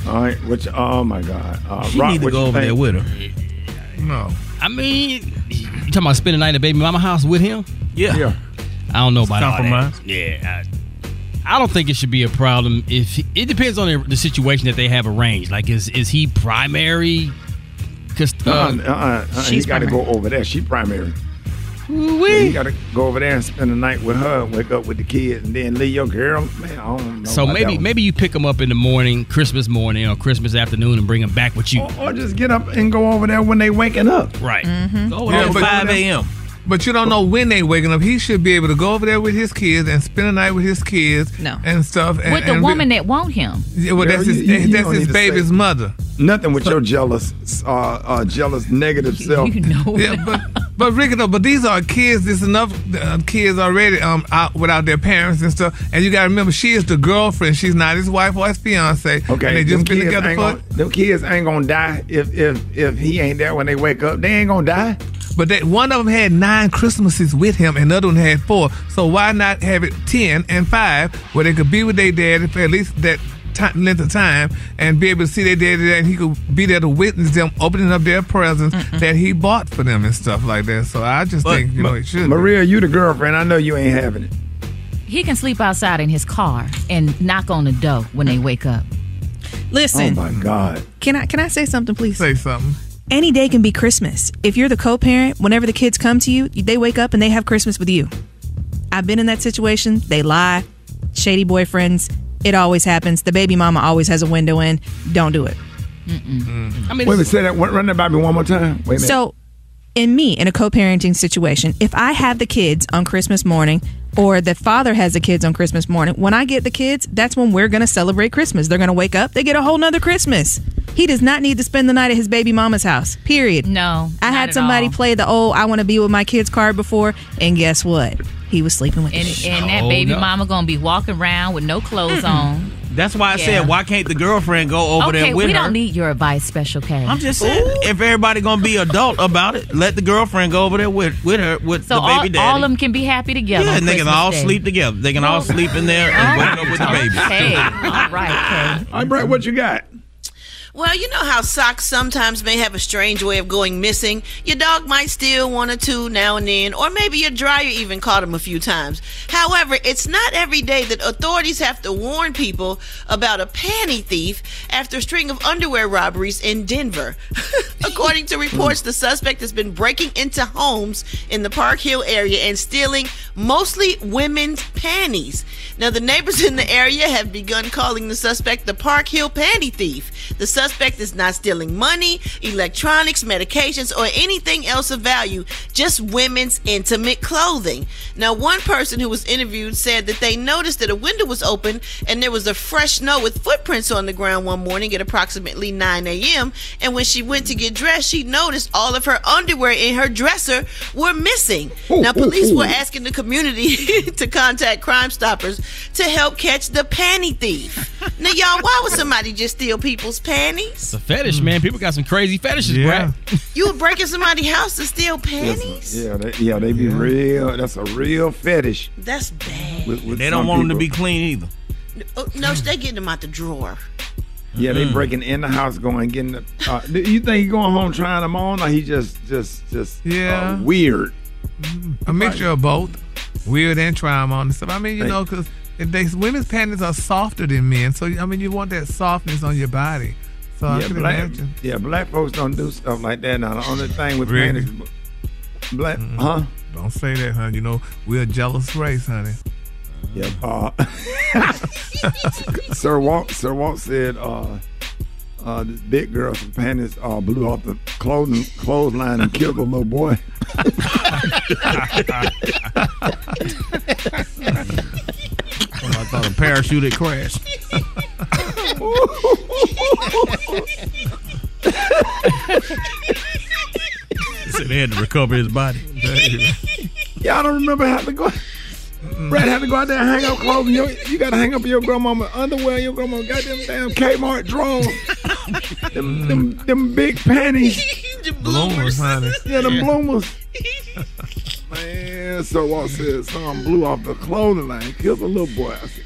All right, which oh my God, uh, She Rock, need to go over think? there with her. No. I mean, you talking about spending the night at baby mama house with him? Yeah. Yeah. I don't know about all that. Compromise. Yeah. I, I don't think it should be a problem if it depends on the, the situation that they have arranged. Like, is is he primary? Because Uh, uh, uh, uh, he she's got to go over there. She primary. Ooh-wee. You got to go over there and spend the night with her, wake up with the kids, and then leave your girl. Man, I don't know. So about that maybe one. maybe you pick them up in the morning, Christmas morning or Christmas afternoon, and bring them back with you. Or just get up and go over there when they waking up. Right. Go over there at 5 a.m. But you don't know when they waking up. He should be able to go over there with his kids and spend the night with his kids No. and stuff. And, With the and woman that want him. Yeah, well, that's his, you- you- you that's his baby's say- mother. Nothing with your jealous, uh, uh, jealous negative (laughs) self. Yeah, but but Rickey, though, but these are kids. There's enough uh, kids already um out without their parents and stuff. And you got to remember, she is the girlfriend. She's not his wife or his fiance. Okay, and they just been together for. gonna, them kids ain't gonna die if if if he ain't there when they wake up. They ain't gonna die. But they, one of them had nine Christmases with him, and the other one had four. So why not have it ten and five, where they could be with their dad for at least that time, length of time, and be able to see their daddy there, and he could be there to witness them opening up their presents that he bought for them and stuff like that. So I just think you know it should. be. Maria, you the girlfriend. I know you ain't having it. He can sleep outside in his car and knock on the door when they wake up. Listen. Oh my God. Can I can I say something, please? Say something. Any day can be Christmas. If you're the co-parent, whenever the kids come to you, they wake up and they have Christmas with you. I've been in that situation. They lie, shady boyfriends. It always happens. The baby mama always has a window in. Don't do it. I mean, wait a minute. Say that. Run that by me one more time. Wait a minute. So, in me, in a co parenting situation, if I have the kids on Christmas morning or the father has the kids on Christmas morning, when I get the kids, that's when we're going to celebrate Christmas. They're going to wake up, they get a whole nother Christmas. He does not need to spend the night at his baby mama's house, period. No. I not had at somebody all. play the, old I want to be with my kids card before, and guess what? He was sleeping with And, the and that Oh, baby no. mama gonna be walking around with no clothes on. That's why I Yeah. said, why can't the girlfriend go over okay, there with her? we her? don't need your advice, Special K. I'm just saying, if everybody gonna be adult about it, let the girlfriend go over there with with her with so the all, baby all daddy. of them can be happy together. yeah, on and they can Christmas all Day. sleep together. They can all sleep in there and wake up with the baby. Okay, all right, Kay. All right, Brett, what you got? Well, you know how socks sometimes may have a strange way of going missing. Your dog might steal one or two now and then, or maybe your dryer even caught him a few times. However, it's not every day that authorities have to warn people about a panty thief after a string of underwear robberies in Denver. (laughs) According to reports, the suspect has been breaking into homes in the Park Hill area and stealing mostly women's panties. Now, the neighbors in the area have begun calling the suspect the Park Hill panty thief. The suspect is not stealing money, electronics, medications, or anything else of value, just women's intimate clothing. Now, one person who was interviewed said that they noticed that a window was open and there was a fresh snow with footprints on the ground one morning at approximately 9 a.m. And when she went to get dressed, she noticed all of her underwear in her dresser were missing. Now, police were asking the community (laughs) to contact Crime Stoppers to help catch the panty thief. Now, y'all, why would somebody just steal people's panties? It's a fetish, man. People got some crazy fetishes, Yeah. Brad. (laughs) You would break in somebody's house to steal panties? Yeah, they, yeah, they be real. That's a real fetish. That's bad. with- with They don't some want them to be clean either. Oh, no, they getting them out the drawer. Yeah, they breaking in the house, going getting. The, uh, do you think he going home trying them on, or he just, just, just Yeah. uh, weird? A mixture of both, weird and try 'em on and stuff. I mean, you Hey. know, because they women's panties are softer than men, so I mean, you want that softness on your body. So yeah, black, yeah, black folks don't do stuff like that. Now the only thing with Really? panties, black, Mm-hmm. huh? Don't say that, honey. You know, we're a jealous race, honey. Yeah. Uh, (laughs) Sir Walt, Sir Walt said, uh, uh, this big girl panties uh, blew off the clothing clothesline and killed a little boy. (laughs) I thought a parachute had crashed. (laughs) so they had to recover his body. Y'all don't remember having to go. Brad had to go out there and hang up clothes. And your, you got to hang up your grandmama underwear. Your grandma got them damn Kmart drawers. them, them, them big panties. Bloomers, honey. Yeah, them bloomers. Man, so Walt said something blew off the clothing line, killed a little boy. I said,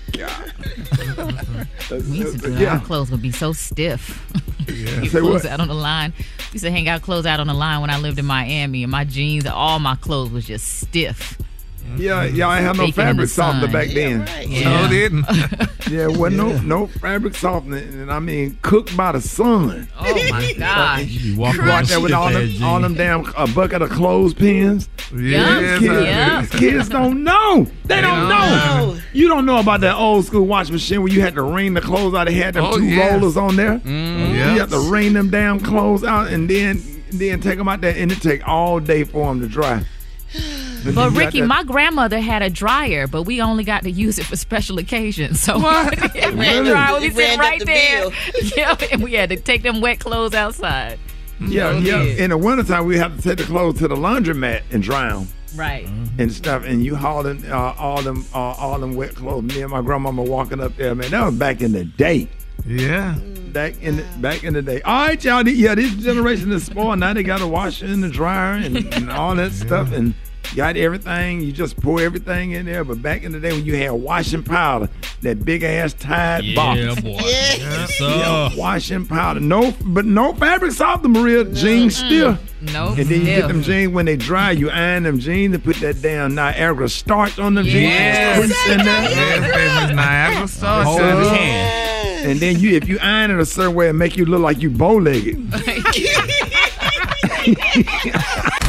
God. We used to do that. Yeah. Our clothes would be so stiff. (laughs) You Say clothes what? out on the line. We used to hang out clothes out on the line when I lived in Miami, and my jeans, all my clothes was just stiff. Yeah, y'all ain't have no Baking the fabric softener sun. back then. Yeah. No, didn't. (laughs) Yeah, wasn't no no fabric softener, and I mean cooked by the sun. Oh my god! You walk out there with all them, all them damn a bucket of clothespins. Yes, kids, Yep. kids don't know. They don't don't know. You don't know about that old school washing machine where you had to wring the clothes out. They had them Oh, two yes. rollers on there. Mm, You yes. have to wring them damn clothes out and then then take them out there, and it take all day for them to dry. (sighs) (sighs) (sighs) (laughs) But Rickey, my grandmother had a dryer, but we only got to use it for special occasions. So What? (laughs) yeah, we had Really? a dryer would be sitting ran up right the there. bill. (laughs) Yeah, and we had to take them wet clothes outside. Yeah, Oh, yeah. yeah. In the wintertime, we have to take the clothes to the laundromat and dry them. Right. and stuff, and you hauling uh, all them uh, all them wet clothes. Me and my grandmama walking up there, man. That was back in the day. Yeah. Back in the, back in the day. All right, y'all. Yeah, this generation is spoiled. Now they got a washer and a dryer and, and all that stuff, and got everything. You just pour everything in there. But back in the day when you had washing powder, that big ass Tide box. (laughs) Yeah, boy. Yes, sir. Yeah, washing powder. No, but no fabric softener, Maria. Jeans still. No. And then you get them jeans when they dry. You iron them jeans and put that damn Niagara starch on them Yes. jeans. Crease in there. Yes, baby, Niagara Starch. Whole son. can. And then you, if you iron it a certain way, it make you look like you bow legged. (laughs) (laughs)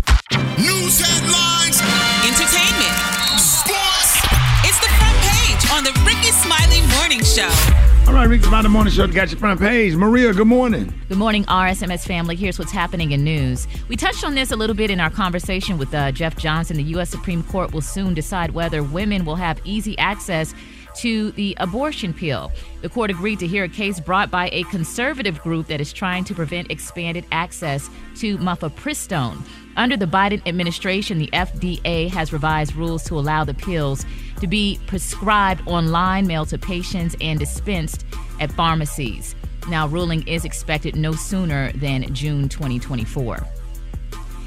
All right, about the morning show. Got your front page. Maria, good morning. Good morning, RSMS family. Here's what's happening in news. We touched on this a little bit in our conversation with uh, Jeff Johnson. The U.S. Supreme Court will soon decide whether women will have easy access to the abortion pill. The court agreed to hear a case brought by a conservative group that is trying to prevent expanded access to mifepristone. Under the Biden administration, the FDA has revised rules to allow the pills to be prescribed online, mailed to patients, and dispensed at pharmacies. Now, ruling is expected no sooner than June 2024.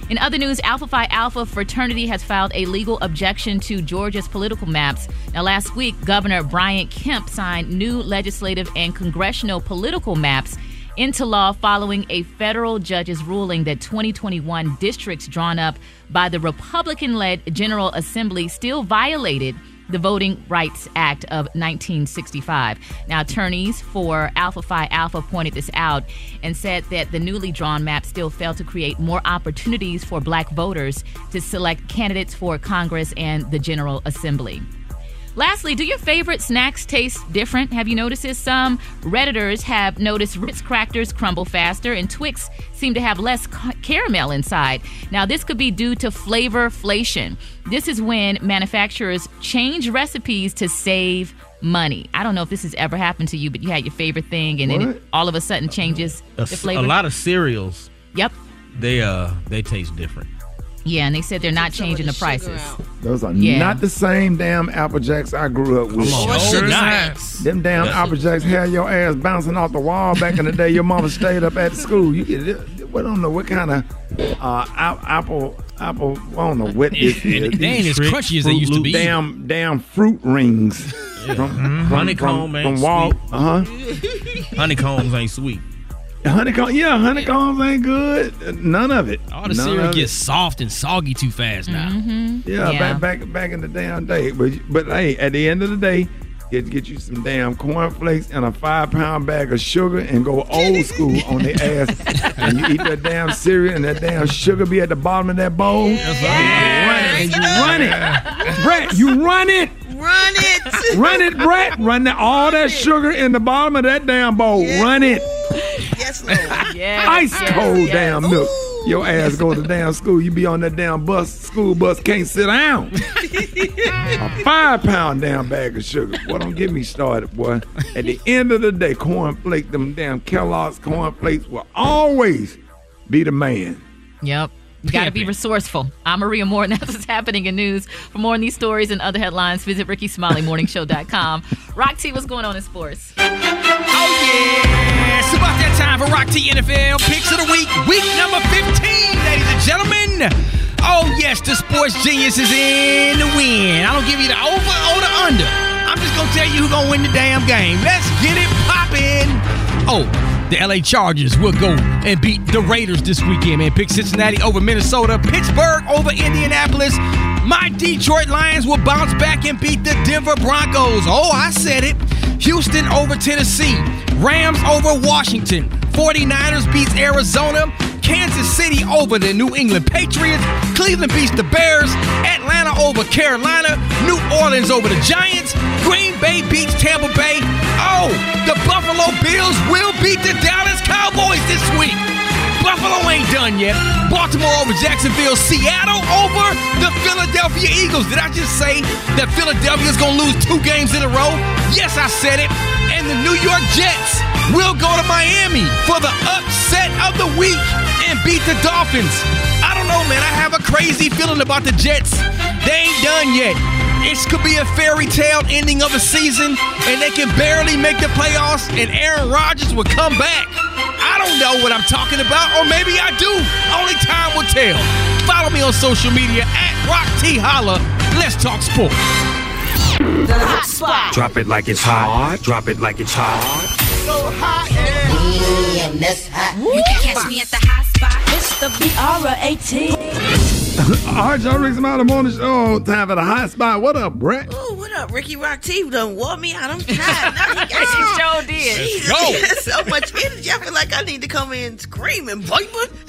In other news, Alpha Phi Alpha fraternity has filed a legal objection to Georgia's political maps. Now, last week, Governor Brian Kemp signed new legislative and congressional political maps into law following a federal judge's ruling that 2021 districts drawn up by the Republican led General Assembly still violated the Voting Rights Act of 1965. Now, attorneys for Alpha Phi Alpha pointed this out and said that the newly drawn map still failed to create more opportunities for black voters to select candidates for Congress and the General Assembly. Lastly, do your favorite snacks taste different? Have you noticed this? Some Redditors have noticed Ritz crackers crumble faster and Twix seem to have less ca- caramel inside. Now, this could be due to flavorflation. This is when manufacturers change recipes to save money. I don't know if this has ever happened to you, but you had your favorite thing and then it all of a sudden changes A, the flavor. a lot of cereals, Yep. they uh they taste different. Yeah, and they said they're not changing the prices. Those are Yeah. not the same damn Apple Jacks I grew up with. Come on, Sure sure not. Them damn That's Apple Jacks had your ass bouncing off the wall back in the day. Your mama stayed up at school. You get we don't know what kind of uh, ap- apple apple. I don't know what this is. They ain't as crunchy as they used to be. Damn, damn fruit rings. From, from, Honeycomb from, ain't from Wal- sweet. Uh huh. Honeycombs ain't sweet. Honeycomb, yeah, honeycombs ain't good. None of it. All the None cereal gets it. soft and soggy too fast now. Mm-hmm. Yeah, Yeah. back back back in the damn day. But but hey, at the end of the day, get get you some damn cornflakes and a five pound bag of sugar and go old school on the ass. (laughs) and you eat that damn cereal and that damn sugar be at the bottom of that bowl. And you run it. And you run it. Brett, you run it. Run it. Run it, Brett. Run that, all that sugar in the bottom of that damn bowl. Run it. (laughs) Yes, Lord. Ice cold damn milk. Your ass go to damn school. You be on that damn bus, school bus, can't sit down. (laughs) a five pound damn bag of sugar. Boy, don't get me started, boy. At the end of the day, cornflake, them damn Kellogg's cornflakes will always be the man. Yep. You got to be resourceful. I'm Maria Moore, and (laughs) that's what's happening in news. For more on these stories and other headlines, visit RickeySmileyMorningShow.com. Rock T, what's going on in sports? It's about that time for Rock T NFL Picks of the Week, week number 15, ladies and gentlemen. Oh, yes, the sports genius is in the win. I don't give you the over or the under. I'm just gonna tell you who's gonna win the damn game. Let's get it poppin'. Oh, the LA Chargers will go and beat the Raiders this weekend, man. Pick Cincinnati over Minnesota, Pittsburgh over Indianapolis. My Detroit Lions will bounce back and beat the Denver Broncos. Oh, I said it. Houston over Tennessee, Rams over Washington, 49ers beats Arizona, Kansas City over the New England Patriots, Cleveland beats the Bears, Atlanta over Carolina, New Orleans over the Giants, Green Bay beats Tampa Bay. Oh, the Buffalo Bills will beat the Dallas Cowboys this week. Buffalo ain't done yet. Baltimore over Jacksonville, Seattle over the Philadelphia Eagles. Did I just say that Philadelphia's gonna lose two games in a row? Yes, I said it. And the New York Jets will go to Miami for the upset of the week and beat the Dolphins. I don't know, man. I have a crazy feeling about the Jets. They ain't done yet. This could be a fairy tale ending of a season, and they can barely make the playoffs, and Aaron Rodgers will come back. I don't know what I'm talking about, or maybe I do. Only time will tell. Follow me on social media at Rock T Holla. Let's talk sports. The hot spot. Drop it like it's hot. Drop it like it's hot. So hot and And that's hot. You can catch me at the hot spot. It's the B-R-A-T. (laughs) All right, y'all, Rick Smiley Morning Show. Time for the hot spot. What up, Brat? Ooh, what up, Rickey Rock T? Done wore me out. I'm tired. Now he (laughs) got She sure did. Jesus, go. he has so much energy. I feel like I need to come in screaming, Viper. (laughs)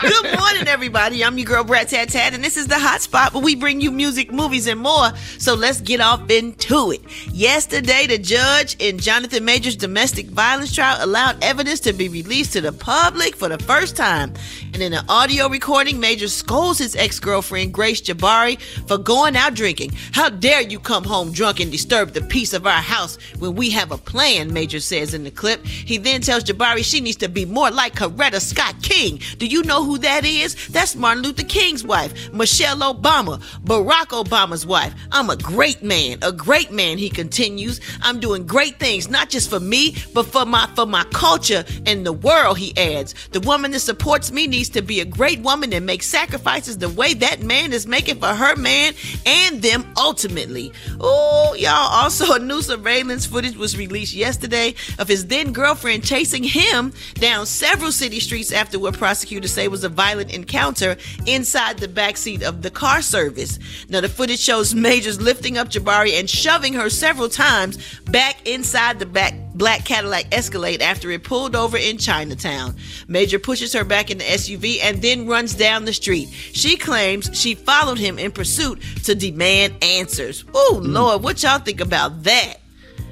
Good morning, everybody. I'm your girl, Brat Tat Tat, and this is the hot spot where we bring you music, movies, and more. So let's get off into it. Yesterday, the judge in Jonathan Majors' domestic violence trial allowed evidence to be released to the public for the first time. And in an audio recording, Major scolds his ex-girlfriend, Grace Jabbari, for going out drinking. How dare you come home drunk and disturb the peace of our house when we have a plan, Major says in the clip. He then tells Jabbari she needs to be more like Coretta Scott King. Do you know who that is? That's Martin Luther King's wife, Michelle Obama, Barack Obama's wife. I'm a great man, a great man, he continues. I'm doing great things, not just for me, but for my for my culture and the world, he adds. The woman that supports me needs to be a great woman and make sacrifices the way that man is making for her man and them ultimately. Oh, y'all. Also, a new surveillance footage was released yesterday of his then girlfriend chasing him down several city streets after what prosecutors say was a violent encounter inside the backseat of the car service. Now, the footage shows Majors lifting up Jabbari and shoving her several times back inside the back black Cadillac Escalade after it pulled over in Chinatown. Major pushes her back in the SUV and then runs down the street. She claims she followed him in pursuit to demand answers. Oh Lord, what y'all think about that?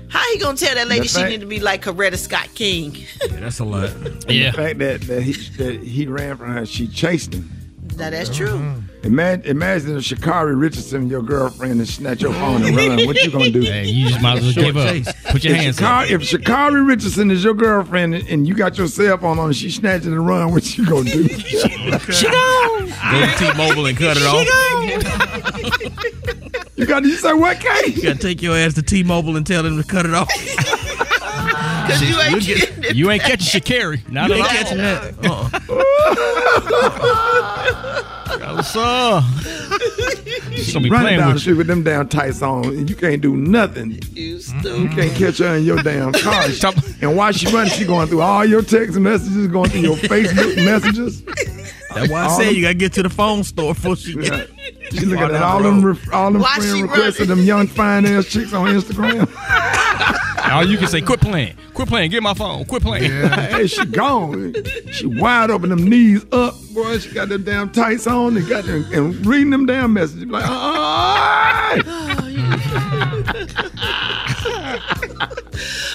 How he gonna tell that lady The she fact- need to be like Coretta Scott King? Yeah, that's a lot. And The fact that, that, he, that he ran from her, she chased him. Now that's true. Mm-hmm. Imagine, imagine if Shakari Richardson, your girlfriend, and snatch your phone and run. What you gonna do? (laughs) Hey, you just might as well Short give up. chase. Put your if hands Shakari, up. If Shakari Richardson is your girlfriend and- and you got your cell phone on and she snatching and run, what you gonna do? (laughs) She gone. Go to T-Mobile and cut it off. You got you say what, Kay? You gotta take your ass to T-Mobile and tell them to cut it off. (laughs) Cause you ain't You'll getting it. You ain't catching Shakari. Not You at ain't all. catching uh-uh. that. Uh-uh. No, sir. She's gonna be running playing down the with street you. with them damn tights on, and you can't do nothing. You You can't catch her in your damn (laughs) car. and while she running, she going through all your text messages, going through your Facebook (laughs) messages. That's why I All said them- you gotta get to the phone store before she get. She looking at all them, ref- all them friend requests of them young fine ass chicks on Instagram. (laughs) All you can say, quit playing. Quit playing. Get my phone. Quit playing. hey, she gone. She wide open, them knees up, boy. She got them damn tights on and got them and reading them damn messages. Like, ah.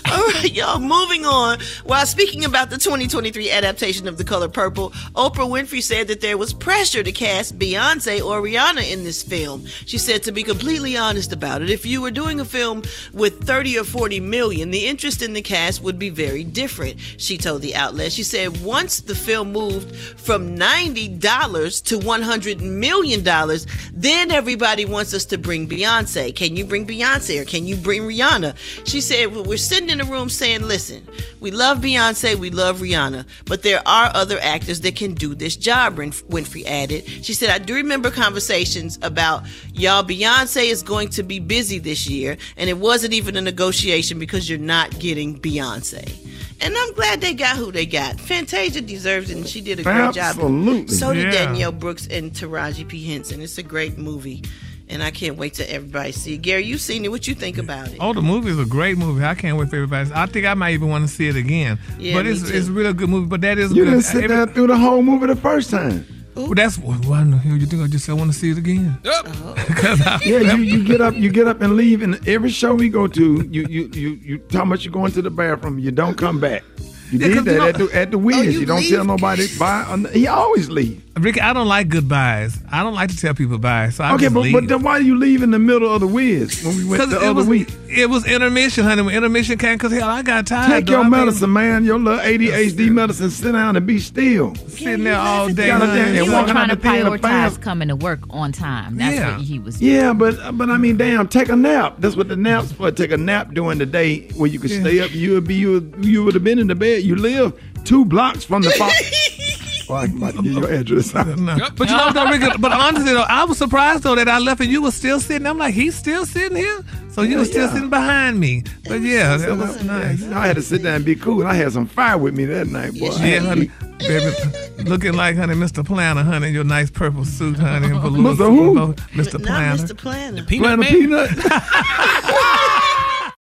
(laughs) All right, y'all, moving on. While speaking about the 2023 adaptation of The Color Purple, Oprah Winfrey said that there was pressure to cast Beyonce or Rihanna in this film. She said, to be completely honest about it, if you were doing a film with 30 or 40 million, the interest in the cast would be very different, she told the outlet. She said, once the film moved from $90 to $100 million, then everybody wants us to bring Beyonce. Can you bring Beyonce or can you bring Rihanna? She said, well, we're sitting a room saying, listen, we love Beyonce, we love Rihanna, but there are other actors that can do this job, Winfrey added. She said, I do remember conversations about, y'all, Beyonce is going to be busy this year, and it wasn't even a negotiation because you're not getting Beyonce. And I'm glad they got who they got. Fantasia deserves it, and she did a great job. Absolutely. So did Yeah. Danielle Brooks and Taraji P. Henson. It's a great movie, and I can't wait till everybody see it. Gary, you've seen it. What you think about it? Oh, the movie is a great movie. I can't wait for everybody. I think I might even want to see it again. Yeah, but me it's too. it's a real good movie. But that is You good. didn't sit there through the whole movie the first time. Well, that's why why the hell you think I just said I want to see it again? Oh. (laughs) Yeah, you, you get up, you get up and leave, and every show we go to, you you you you talk about you going to the bathroom, you don't come back. You Yeah, did 'cause that you know- at the at the Wiz. Oh, you, you don't leave? tell nobody bye. or He always leave. Rickey, I don't like goodbyes. I don't like to tell people bye. So I okay, just but, leave. but then why do you leave in the middle of the Wiz when we went 'Cause the it other was, week? It was intermission, honey. When intermission came, because hell, I got tired. Take though. your I mean, medicine, man. Your little ADHD medicine. Sit down and be still. Sitting there all day. Gotta honey. damn- He and was walking trying to the thing in the prioritize coming to work on time. That's Yeah. what he was doing. Yeah, but uh, but I mean, damn, take a nap. That's what the nap's for. Take a nap during the day where you could stay up. You would be you would, you would have been in the bed. You live two blocks from the. Fo- (laughs) well, I'm about to give your address. (laughs) No. But you know, though, Rickey, but honestly, though, I was surprised though that I left and you were still sitting. I'm like, he's still sitting here, so you Yeah, were still yeah. sitting behind me. But yeah, that was nice. I had to sit down and be cool. I had some fire with me that night, boy. Yeah, (laughs) honey, baby, looking like honey, Mr. Planner, honey, your nice purple suit, honey, and blue. Mr. who? Mr. Not Planner. Mr. Planner. Peanut Planner man. peanut.